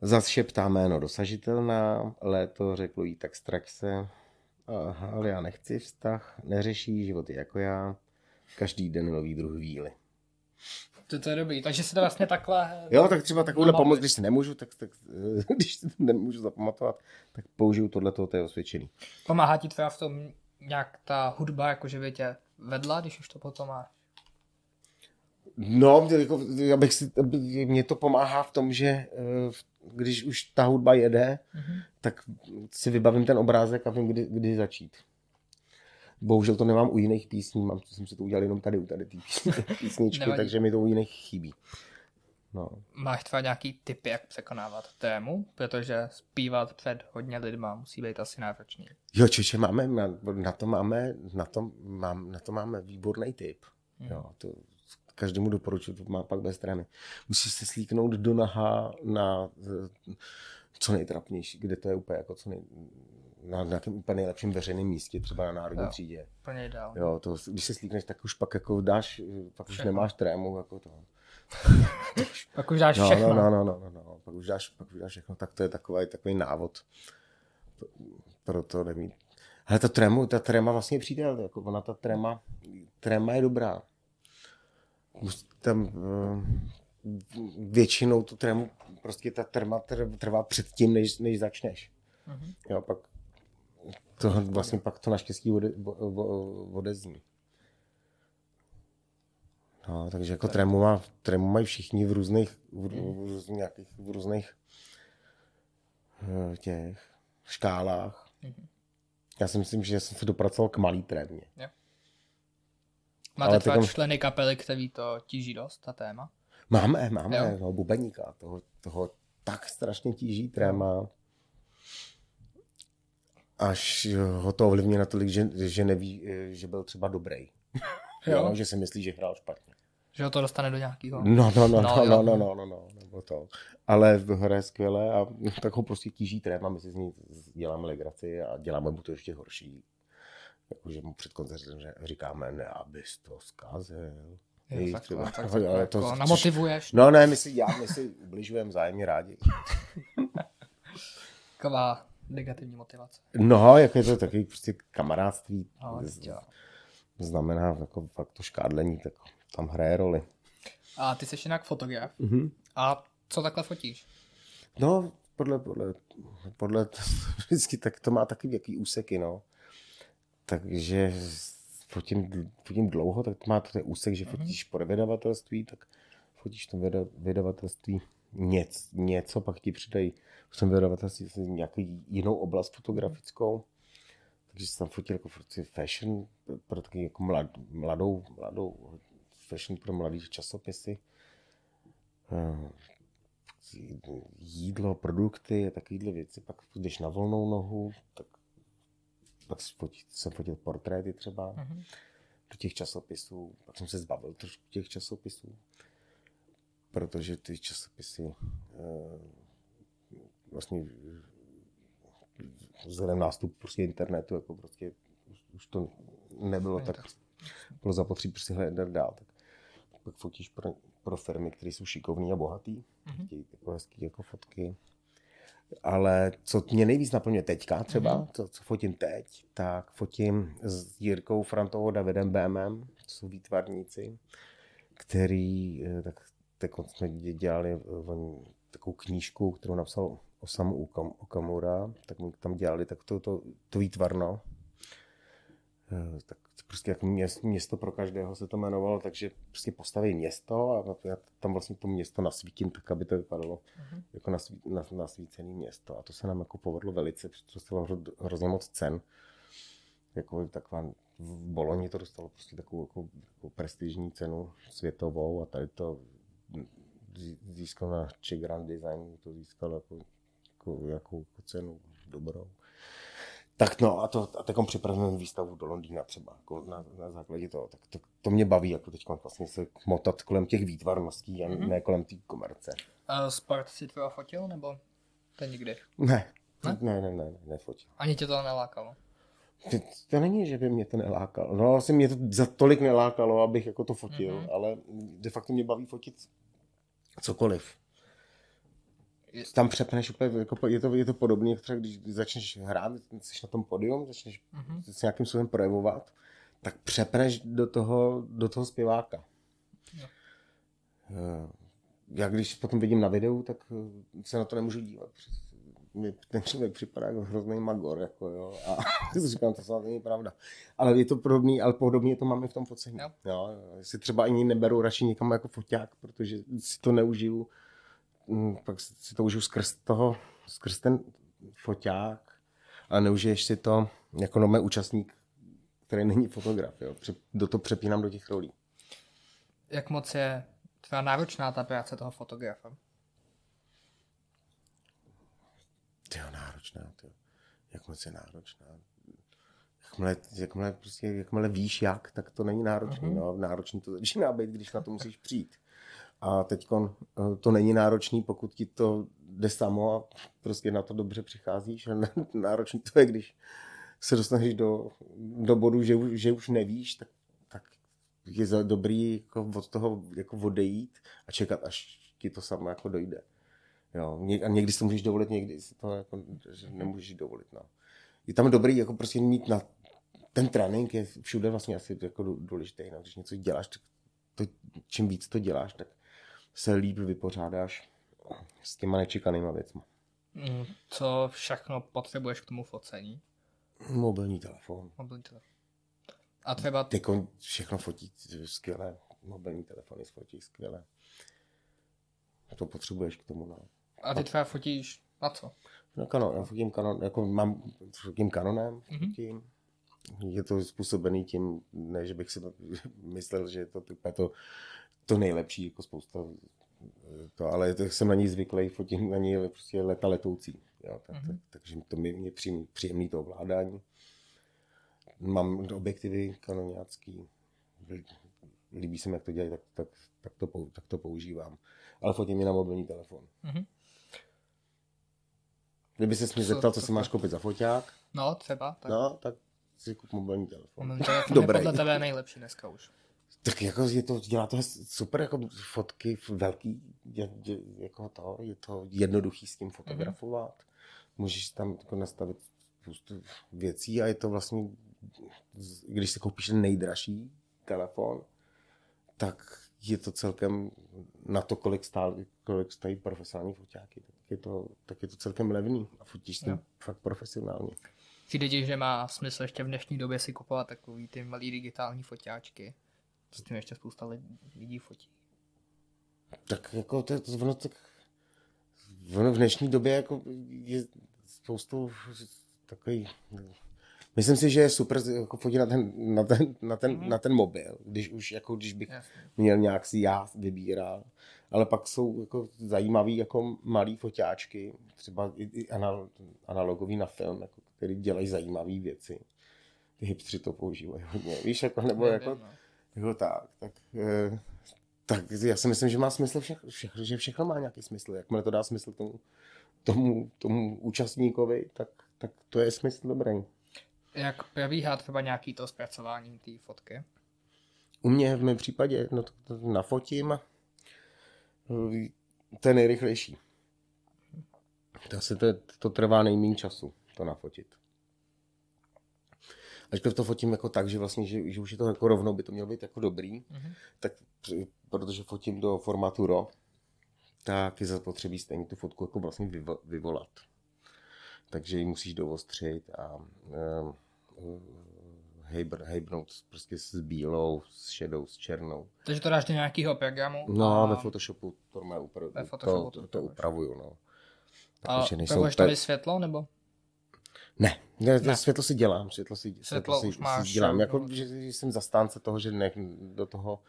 Zas šeptá jméno dosažitelná, léto řeklo jí tak strach se, ale já nechci vztah, neřeší životy jako já, každý den nový druh víly. To, to je dobrý, takže si to vlastně takhle... Jo, tak třeba takovouhle pomoc, když si nemůžu, tak, tak (laughs) když to nemůžu zapamatovat, tak použiju tohle, to je osvědčený. Pomáhá ti třeba v tom nějak ta hudba, jakože by tě vedla, když už to potom máš? No, jako, abych si, mě to pomáhá v tom, že eh, když už ta hudba jede, mm-hmm. tak si vybavím ten obrázek a vím, kdy, kdy začít. Bohužel to nemám u jiných písní, mám, jsem si to udělal jenom tady u tady té (laughs) písničky, takže mi to u jiných chybí. No. Máš třeba nějaký typy, jak překonávat tému? Protože zpívat před hodně lidma musí být asi náročný. Jo, čeče, máme, na, na, to máme, na to, mám, na to máme výborný tip. Hmm. Jo, to každému doporučuji, to má pak bez trémy. Musíš se slíknout do naha na co nejtrapnější, kde to je úplně jako co nej, na nějakém úplně nejlepším veřejném místě, třeba na národní jo, třídě. Úplně. Jo, to, když se slíkneš, tak už pak jako dáš, pak už nemáš trému, jako to. (laughs) pak už dáš no, všechno. No, no, no, no, no, pak už dáš, pak už dáš všechno, tak to je takový, takový návod pro to nemít. Ale ta trému, ta tréma vlastně přijde, jako ona ta tréma, tréma je dobrá. Tam eh, většinou tu trému, prostě ta tréma trvá předtím, než, než začneš. Mm-hmm. Jo, pak to vlastně pak to naštěstí ode, odezní. No, takže jako trému, má, trému mají všichni v různých, v, v, různých, nějakých, v různých eh, těch škálách. Mm-hmm. Já si myslím, že jsem se dopracoval k malý trémě. Yeah. Máte třeba teďkom... členy kapely, který to tíží dost, ta téma? Máme, máme, no, bubeníka, toho, toho tak strašně tíží tréma až ho to ovlivní natolik, že, že neví, že byl třeba dobrý. (laughs) Jo? jo? Že si myslí, že hrál špatně. Že ho to dostane do nějakého... No, no, no, no, no, no, no, no, no, no, nebo to. Ale hraje skvěle a (laughs) tak ho prostě tíží tréma, my si z ní děláme legraci a děláme mu to ještě horší. Jakože mu před koncertem říkáme, ne, abys to zkazil. Jo, tak, třeba, tak, tak, tak, jako to, namotivuješ. No ne, my si, já, my si ubližujeme vzájemně rádi. (laughs) Taková negativní motivace. No, jak je to takový prostě kamarádství. No, znamená jako fakt to škádlení, tak tam hraje roli. A ty jsi jinak fotograf. Mm-hmm. A co takhle fotíš? No, podle, podle, podle (laughs) vždycky tak to má taky jaký úseky, no. Takže fotím, fotím dlouho, tak to má ten úsek, že mhm. fotíš mm-hmm. po vydavatelství, tak fotíš to vydavatelství něco, něco, pak ti přidají v tom vydavatelství nějakou jinou oblast fotografickou. Takže jsem tam fotil jako fashion pro taky jako mlad, mladou, mladou fashion pro mladý časopisy. Eh, jídlo, produkty a takovéhle věci. Pak když na volnou nohu, tak, tak jsem fotil portréty třeba. Mm-hmm. do těch časopisů, pak jsem se zbavil trošku těch časopisů, protože ty časopisy uh, vlastně vzhledem nástup prostě internetu, jako prostě už, už to nebylo tak, bylo zapotřebí prostě hledat dál. Tak pak fotíš pro, pro firmy, které jsou šikovní a bohatý, mm-hmm. chtějí jako hezký jako fotky. Ale co mě nejvíc naplňuje teďka třeba, mm-hmm. to, co fotím teď, tak fotím s Jirkou Frantovou Davidem BMM, to jsou výtvarníci, který, eh, tak, tak jsme dělali on, takovou knížku, kterou napsal Osamu Okamura, tak my tam dělali tak to, to, to výtvarno. Eh, tak prostě jako město, město pro každého se to jmenovalo, takže prostě postaví město a já tam vlastně to město nasvítím tak, aby to vypadalo uh-huh. jako nasví, nas, nasvícené město. A to se nám jako povedlo velice, protože to dostalo hrozně moc cen. Jako taková, v Boloni to dostalo prostě takovou jako, jako prestižní cenu světovou a tady to získal na Czech Grand Design, to získalo jako, jako, jako cenu dobrou. Tak no a, to, a teď připravujeme výstavu do Londýna třeba, jako na, na základě toho. Tak to, to mě baví, jako teď vlastně se motat kolem těch výtvarností a mm-hmm. ne kolem té komerce. A Spart si třeba fotil, nebo to nikdy? Ne, ne, ne, ne, ne nefotil. Ani tě to nelákalo? To, to není, že by mě to nelákalo. No vlastně mě to za tolik nelákalo, abych jako to fotil, mm-hmm. ale de facto mě baví fotit cokoliv tam přepneš úplně, jako, je, to, je to podobné, jak třeba když začneš hrát, jsi na tom podium, začneš mm-hmm. se nějakým způsobem projevovat, tak přepneš do toho, do toho zpěváka. No. Já když potom vidím na videu, tak eh, se na to nemůžu dívat. Mi ten člověk připadá jako hrozný magor, jako jo. A (laughs) říkám, to snad není pravda. Ale je to podobný, ale podobně to máme v tom focení. Jo. Jo, si třeba ani neberu radši někam jako foťák, protože si to neužiju pak si to užiju skrz toho, skrz ten foťák a neužiješ si to jako nové účastník, který není fotograf. Jo. Do to přepínám do těch rolí. Jak moc je tvá náročná ta práce toho fotografa? Jo, náročná, tyjo. Jak moc je náročná. Jakmile, jakmile, prostě, jakmile víš jak, tak to není náročný. Uh-huh. No, náročný to začíná být, když na to musíš přijít. A teď eh, to není náročný, pokud ti to jde samo a prostě na to dobře přicházíš. (laughs) Náročný to je, když se dostaneš do, do bodu, že, že už nevíš, tak, tak je dobrý jako od toho jako odejít a čekat, až ti to samo jako dojde. Jo, a někdy si to můžeš dovolit, někdy si to jako, že nemůžeš dovolit. No. Je tam dobrý jako prostě mít na ten trénink je všude vlastně asi jako důležitý. No. Když něco děláš, tak to, čím víc to děláš, tak se líp vypořádáš s těma nečekanýma věcmi. Mm, co všechno potřebuješ k tomu focení? Mobilní telefon. Mobilní telefon. A třeba... Ty všechno fotí skvěle. Mobilní telefony fotí skvěle. To potřebuješ k tomu. No. A ty třeba fotíš na co? Na kanon, já fotím kanon, jako mám, fotím kanonem, mm-hmm. fotím. Je to způsobený tím, ne, že bych si myslel, že je to, to to nejlepší, jako spousta to, ale to jsem na ní zvyklý, fotím na ní prostě leta letoucí. Jo, tak, mm-hmm. tak, takže to mi, mě příjemný, příjemný to ovládání. Mám objektivy kanoniácký, líbí se mi, jak to dělají, tak, tak, tak, to, tak to používám. Ale fotím je na mobilní telefon. Mm-hmm. Kdyby se mě zeptal, co si máš koupit za foťák. No, třeba. Tak. No, tak si kup mobilní telefon. Mobilní telefon Dobrý. je podle tebe nejlepší dneska už. Tak jako je to, dělá to super jako fotky velký, je, je, jako to, je to jednoduchý s tím mhm. fotografovat. Mm-hmm. Můžeš tam jako nastavit spoustu věcí a je to vlastně, když si koupíš ten nejdražší telefon, tak je to celkem na to, kolik, stál, kolik stojí profesionální foťáky, tak je to, tak je to celkem levný a fotíš tím fakt profesionálně. Přijde ti, že má smysl ještě v dnešní době si kupovat takový ty malý digitální foťáčky? S tím ještě spousta lidí fotí. Tak jako to, to ono tak ono v dnešní době jako je spoustu takový Myslím si, že je super jako fotit na ten, na ten, na ten, mm-hmm. na ten mobil, když už jako když bych Jasně. měl nějak si já vybíral. Ale pak jsou jako zajímavý jako malý foťáčky, třeba i, i anal, analogový na film, jako, který dělají zajímavé věci ty hipstři to používají hodně, víš, jako, nebo jako, no. Jako tak, tak, eh, tak já si myslím, že má smysl všechno, všechno, že všechno má nějaký smysl, jakmile to dá smysl tomu, tomu, tomu účastníkovi, tak, tak to je smysl dobrý. Jak probíhá třeba nějaký to zpracování té fotky? U mě v mém případě no, to, to nafotím, to je nejrychlejší. To, asi to, to trvá nejméně času, to nafotit. Ačkoliv to fotím jako tak, že vlastně, že, že už je to jako rovnou, by to mělo být jako dobrý, mm-hmm. tak protože fotím do formátu RAW, tak je zapotřebí stejně tu fotku jako vlastně vyvo, vyvolat. Takže ji musíš dovostřit a uh, hejbr, hejbnout prostě s bílou, s šedou, s černou. Takže to dáš do nějakého programu? No, a... ve Photoshopu to, má upra- ve Photoshopu to, to, to, upravuju, no. a upravuješ tady světlo, nebo? Ne, ne, ne. světlo si dělám, světlo si, světlo světlo si, už máš, si dělám. Jako, že, že jsem zastánce toho, že ne, do toho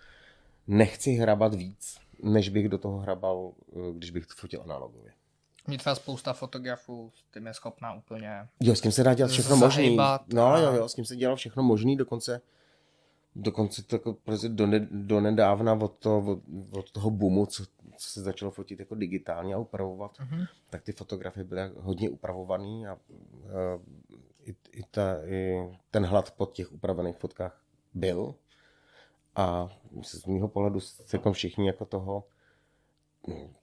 nechci hrabat víc, než bych do toho hrabal, eh, když bych fotil analogově. Mě třeba spousta fotografů, s tím je schopná úplně... Jo, s tím se dá dělat všechno možný. No jo, jo, s tím se dělalo všechno možný, dokonce dokonce to jako prostě do, ne, do nedávna od, to, od, od toho boomu, co, co se začalo fotit jako digitálně a upravovat, mm-hmm. tak ty fotografie byly hodně upravované a, a i, i, ta, i ten hlad po těch upravených fotkách byl. A z mého pohledu se jako všichni jako toho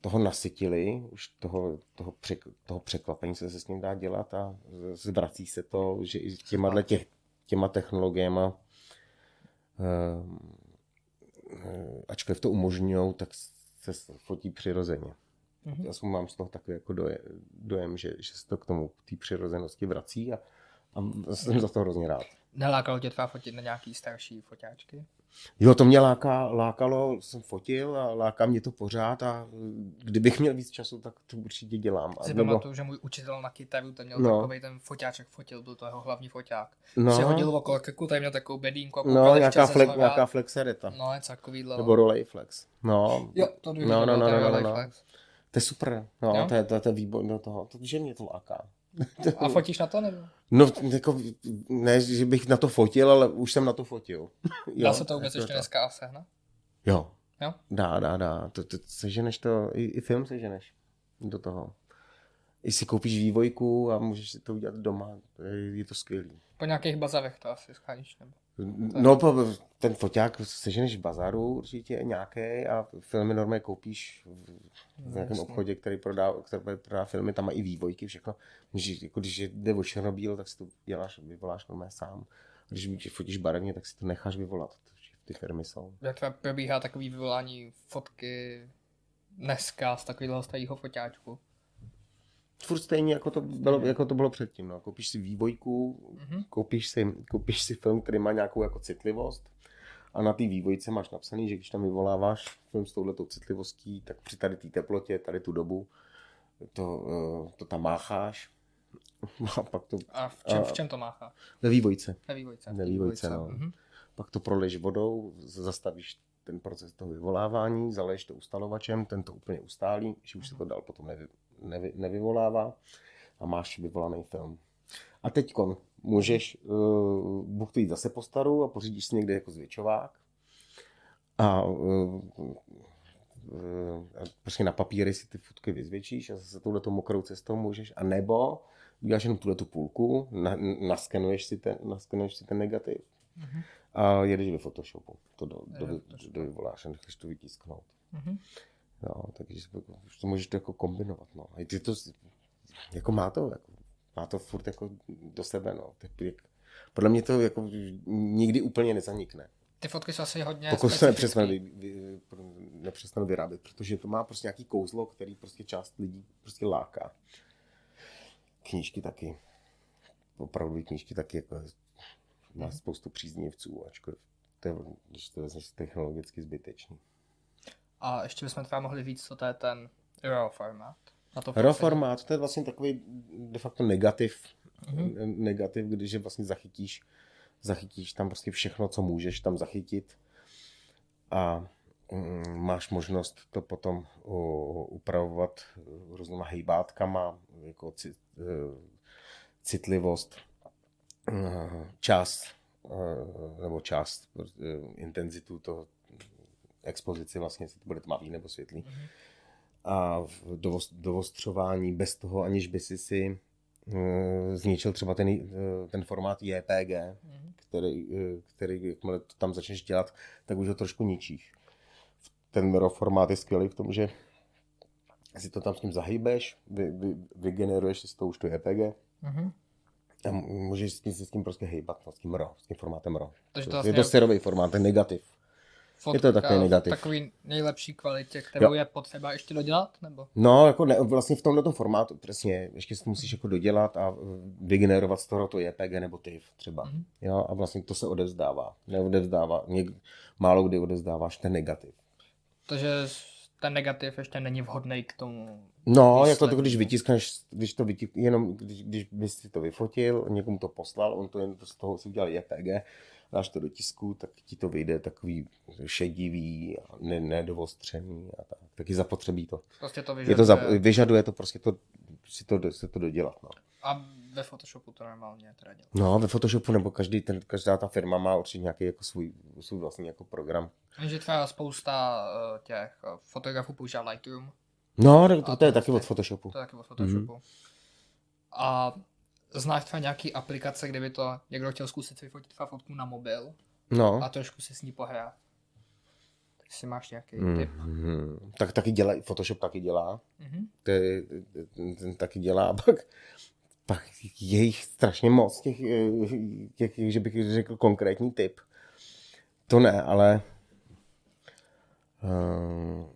toho nasytili, už toho, toho, přek, toho překvapení se, se s ním dá dělat a zvrací se to, že i těma, těch, těma technologiemi, uh, uh, ačkoliv to umožňují, tak se fotí přirozeně. Mm-hmm. Já mám z toho takový jako dojem, dojem že, že se to k tomu, té přirozenosti vrací a, a jsem za to hrozně rád. Nelákalo tě tvá fotit na nějaký starší foťáčky? Jo, to mě láká, lákalo, jsem fotil a láká mě to pořád a kdybych měl víc času, tak to určitě dělám. Si nebo... pamatuju, že můj učitel na kytaru, ten měl no. takový ten foťáček fotil, byl to jeho hlavní foťák. No. Si hodil okolo krku, tady měl takovou bedínku. No, nějaká, flex, nějaká flexereta. No, něco takovýhle. Nebo Rolleiflex. No. Jo, to no, no, no, no, no, no, no. To je super, no, to je, to, je, to je výborné toho, to, že mě to láká. A fotíš na to nebo? No, jako, ne, že bych na to fotil, ale už jsem na to fotil. jo, Dá se to vůbec jako ještě dneska sehnat? Jo. Jo? Dá, dá, dá. To, to, seženeš to, i, i film seženeš do toho. I si koupíš vývojku a můžeš si to udělat doma. Je to skvělý. Po nějakých bazarech to asi scháníš, nebo? No, ten foťák seženeš v bazaru určitě nějaký a filmy normálně koupíš v, nějakém no, obchodě, který prodá, který prodá filmy, tam má i vývojky, všechno. Můžeš, jako když jde o černobíl, tak si to děláš, vyvoláš normálně sám. Když fotíš barevně, tak si to necháš vyvolat. Ty firmy jsou. Jak probíhá takový vyvolání fotky dneska z takového starého foťáčku? Furt stejně, jako to bylo, jako to bylo předtím. No. Koupíš si vývojku, mm-hmm. koupíš, si, koupíš si film, který má nějakou jako citlivost a na té vývojce máš napsaný, že když tam vyvoláváš film s touhletou citlivostí, tak při tady té teplotě, tady tu dobu, to, eh, to tam mácháš. (laughs) A, pak to, a v, čem, a, v čem to máchá? Ve vývojce. Ve vývojce. Ve vývojce, no. Mm-hmm. Pak to proleješ vodou, zastavíš ten proces toho vyvolávání, zaleješ to ustalovačem, ten to úplně ustálí, že už se to dal potom nevy, nevy, nevyvolává a máš vyvolaný film. A teď můžeš uh, buď jít zase po staru a pořídíš si někde jako zvětšovák a uh, uh, prostě na papíry si ty fotky vyzvětšíš a zase touhle mokrou cestou můžeš, a nebo uděláš jenom tuhle tu půlku, na, naskenuješ, si ten, naskenuješ si ten negativ mm-hmm. a jedeš ve Photoshopu. To do, do, do, do vyvoláš a necháš to vytisknout. Mm-hmm. No, takže to můžeš jako kombinovat, no. A ty to, jako má to, jako, má to furt jako do sebe, no. Podle mě to jako nikdy úplně nezanikne. Ty fotky jsou asi hodně Pokud se nepřestane vyrábět, protože to má prostě nějaký kouzlo, který prostě část lidí prostě láká. Knížky taky. Opravdu knížky taky jako má mhm. spoustu příznivců, ačkoliv to je, když to je technologicky zbytečný. A ještě bychom třeba mohli víc, co to je ten RAW formát. Na to RAW formát, to je vlastně takový de facto negativ, mm-hmm. negativ, když je vlastně zachytíš, zachytíš tam prostě všechno, co můžeš tam zachytit a mm, máš možnost to potom upravovat různýma hejbátkama, jako citlivost, čas, nebo část, intenzitu toho expozici vlastně, jestli to bude tmavý nebo světlý. Mm-hmm. A dovostřování bez toho, aniž by si si zničil třeba ten, ten formát JPG, mm-hmm. který, který jakmile to tam začneš dělat, tak už ho trošku ničíš. Ten RAW formát je skvělý v tom, že si to tam s ním zahýbeš, vy, vy, vygeneruješ si z toho už to JPG, mm-hmm. A můžeš s tím, s tím prostě hejbat, no, s tím RAW, s tím formátem RAW. Takže to, vlastně je to syrový formát, ten negativ. Fotka je to takový negativ. Takový nejlepší kvalitě, kterou jo. je potřeba ještě dodělat? Nebo? No, jako ne, vlastně v tomhle formátu, přesně, ještě si to musíš jako dodělat a vygenerovat z toho to JPG nebo TIFF třeba. Mm-hmm. Jo, a vlastně to se odevzdává. Neodevzdává, něk, málo kdy odevzdáváš ten negativ. Takže ten negativ ještě není vhodný k tomu. No, jako to, když vytiskneš, když to vytisk, jenom když, když bys si to vyfotil, někomu to poslal, on to jen to z toho si udělal JPG, dáš to do tisku, tak ti to vyjde takový šedivý, ne, nedovostřený a tak. Taky zapotřebí to. Prostě to vyžaduje. Je to za, vyžaduje to prostě to, si to, si to dodělat. No. A ve Photoshopu to normálně teda dělat. No, ve Photoshopu nebo každý, ten, každá ta firma má určitě nějaký jako svůj, svůj vlastní jako program. Že třeba spousta uh, těch uh, fotografů používá Lightroom. No, to, to, to je taky od Photoshopu. To je taky od Photoshopu. Mm-hmm. A znáš třeba nějaký aplikace, kdyby to někdo chtěl zkusit vyfotit fotku na mobil no. a trošku si s ní pohrát. Tak si máš nějaký mm-hmm. tip. Tak taky dělá, Photoshop taky dělá. Mm-hmm. Ty, ten taky dělá (laughs) a pak, pak je jich strašně moc, těch, těch, že bych řekl konkrétní tip. To ne, ale uh,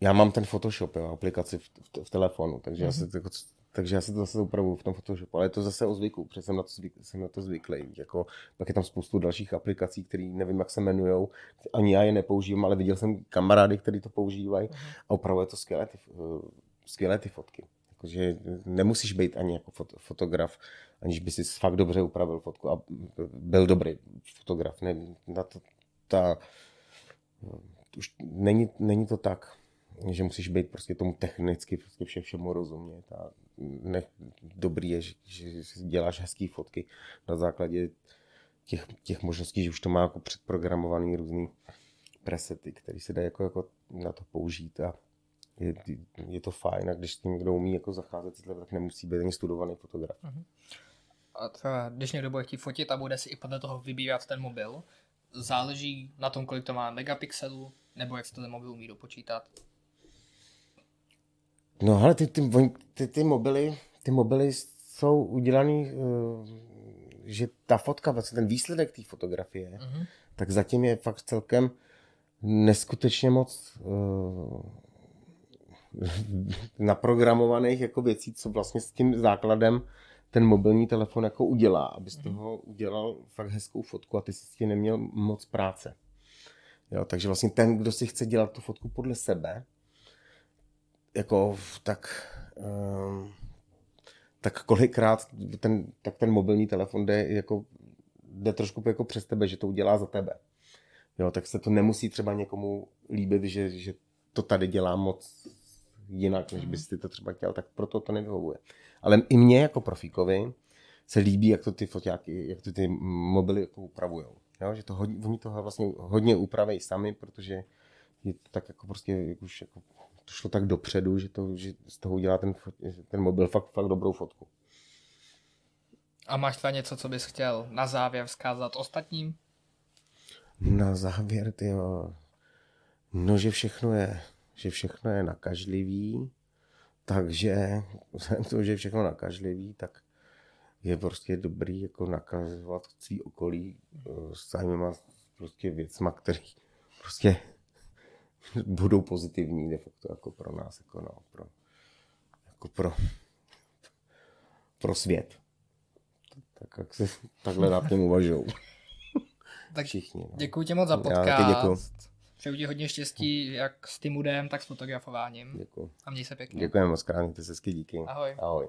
já mám ten Photoshop, jo, aplikaci v, v, v telefonu, takže mm-hmm. já se jako takže já si to zase upravuju v tom Photoshopu, ale je to zase o zvyku, protože jsem na to, zvyk, jsem na to zvyklý. Jako, pak je tam spoustu dalších aplikací, které nevím, jak se jmenují, ani já je nepoužívám, ale viděl jsem kamarády, kteří to používají uh-huh. a opravuje to skvělé ty, uh, skvělé ty fotky. Jakože nemusíš být ani jako fot, fotograf, aniž by si fakt dobře upravil fotku a byl dobrý fotograf. Ne, na to, ta, už není, není to tak že musíš být prostě tomu technicky prostě vše všemu rozumět a ne, dobrý je, že, že děláš hezký fotky na základě těch, těch možností, že už to má jako předprogramovaný různý presety, které se dá jako, jako na to použít a je, je to fajn a když tím někdo umí jako zacházet tak nemusí být ani studovaný fotograf. Uh-huh. A třeba, když někdo bude chtít fotit a bude si i podle toho vybírat ten mobil, záleží na tom, kolik to má megapixelů, nebo jak se to ten mobil umí dopočítat? No ale ty, ty, ty, ty, mobily, ty mobily jsou udělaný, uh, že ta fotka, vlastně ten výsledek té fotografie, uh-huh. tak zatím je fakt celkem neskutečně moc uh, (laughs) naprogramovaných jako věcí, co vlastně s tím základem ten mobilní telefon jako udělá, aby z mhm. toho udělal fakt hezkou fotku a ty si s tím neměl moc práce. Jo, takže vlastně ten, kdo si chce dělat tu fotku podle sebe, jako tak, um, tak kolikrát ten, tak ten mobilní telefon jde, jako, jde trošku jako přes tebe, že to udělá za tebe. Jo, tak se to nemusí třeba někomu líbit, že, že to tady dělá moc jinak, než bys ty to třeba chtěl, tak proto to nevyhovuje. Ale i mně jako profíkovi se líbí, jak to ty foťáky, jak to ty mobily jako upravujou. Jo, že to hodně, oni to vlastně hodně upraví sami, protože je to tak jako prostě jak už jako to šlo tak dopředu, že, to, že z toho udělá ten, ten mobil fakt, fakt dobrou fotku. A máš třeba něco, co bys chtěl na závěr vzkázat ostatním? Na závěr, ty No, že všechno je, že všechno je nakažlivý, takže to, že je všechno nakažlivý, tak je prostě dobrý jako nakazovat svý okolí eh, s zájmema prostě věcma, který prostě budou pozitivní de facto jako pro nás, jako, no, pro, jako pro, pro svět. Tak jak se takhle nad tím uvažují. (laughs) tak Všichni. No. Děkuji ti moc za podcast. Přeju ti hodně štěstí, jak s tím tak s fotografováním. Děkuji. A měj se pěkně. Děkujeme moc krát, mějte se díky. Ahoj. Ahoj.